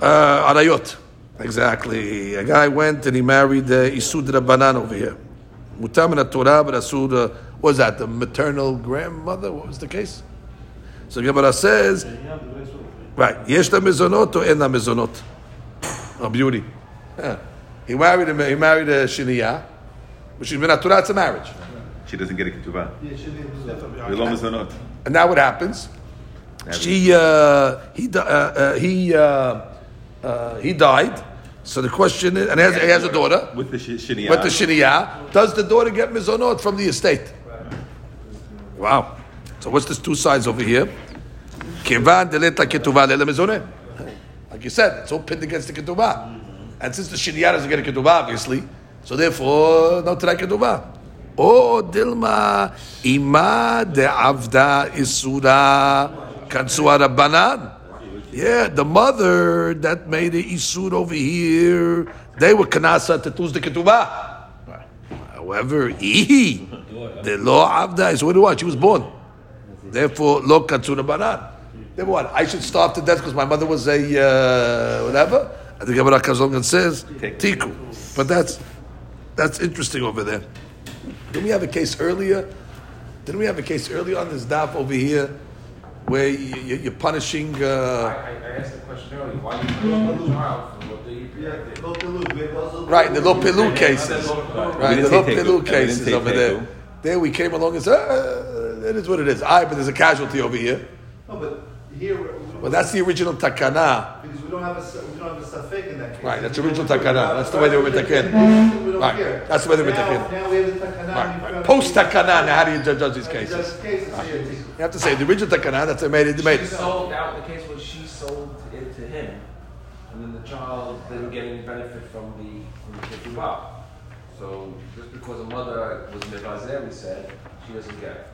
Uh, Arayot. Exactly. A guy went and he married uh, Isud Rabbanan over here. Mutam in Torah, but Asud, uh, what was that, the maternal grandmother? What was the case? So Gemara says, right, Yesh la mezonot or en la mezonot? Oh, beauty. Yeah. He married a, he married a Shiniya, which is min Torah, it's a marriage. She doesn't get a ketubah. Yeah, she didn't do that. Vilom is not. And now what happens? She, uh, he, uh, uh, he, uh, uh, he died. So the question is, and he has, he has a daughter. With the sh- shiniyah. With the shiniyah, does the daughter get mizonot from the estate? Wow. So what's this two sides over here? Kivan delet la ketuvah. Like you said, it's all pinned against the ketuvah. And since the shiniyah doesn't get a ketuvah, obviously, so therefore, no tenai ketuvah. O dilma ima de avda isura katsua rabbanan. Yeah, the mother that made the isur over here, they were kanasa to tuz the ketubah. However, he, the law avda is what do was. want? She was born. Therefore, lo katsuna banan. Therefore, what? I should starve to death because my mother was a uh, whatever. I think Gemara comes along and says tiku. But that's that's interesting over there. Didn't we have a case earlier? Didn't we have a case earlier on this daf over here where you, you, you're punishing? Uh, I, I asked the question earlier, why you punish the child for what they Right, the lo pilu cases. Right, the didn't lo pilu cases over there. There we came along and said, uh, it is what it is. Aye, but there's a casualty over here. No, but here, we- Well, that's the original takana. because we don't have a, s- we don't have a safek in that case. Right, that's the original takana. That's the way they were taken. We don't Right, care. that's the way they were Now- taken. Now we have the takana. Right, in right. front of Post takana, now how do you judge, judge these cases? cases, yeah, yeah. You have to say the original takana. That's they made it. They made She sold out, the case was she sold it to him, and then the child didn't get any benefit from the, from the ketubah. So because a mother was mevazeh, we said, she doesn't get it.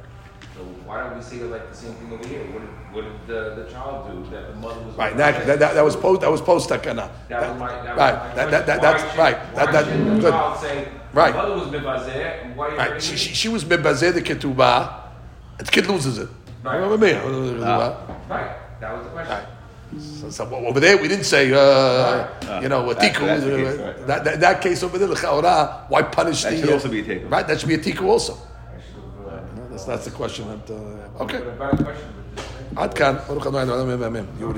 So why don't we it like the same thing over here? What did, what did the, the child do that the mother was? Right, that, that, that, that was post. That was post takana. That was my, that was right, my that, that, that, that's should- right. That, that, should the good. child say, Right. my mother was mevazeh, why are you Right, she, she, she was mebazeh the ketubah. The kid loses it. Right. Remember me? Uh, right, that was the question. So, so over there, we didn't say, uh, you know, a That's- tiku. that's case, right. that, that, that case over there, the chaura, why punish That the? should uh, also be a tiku. Right, that should be a tiku also. I should have, uh, No, that's, that's the question. That, uh, okay. But a better question. but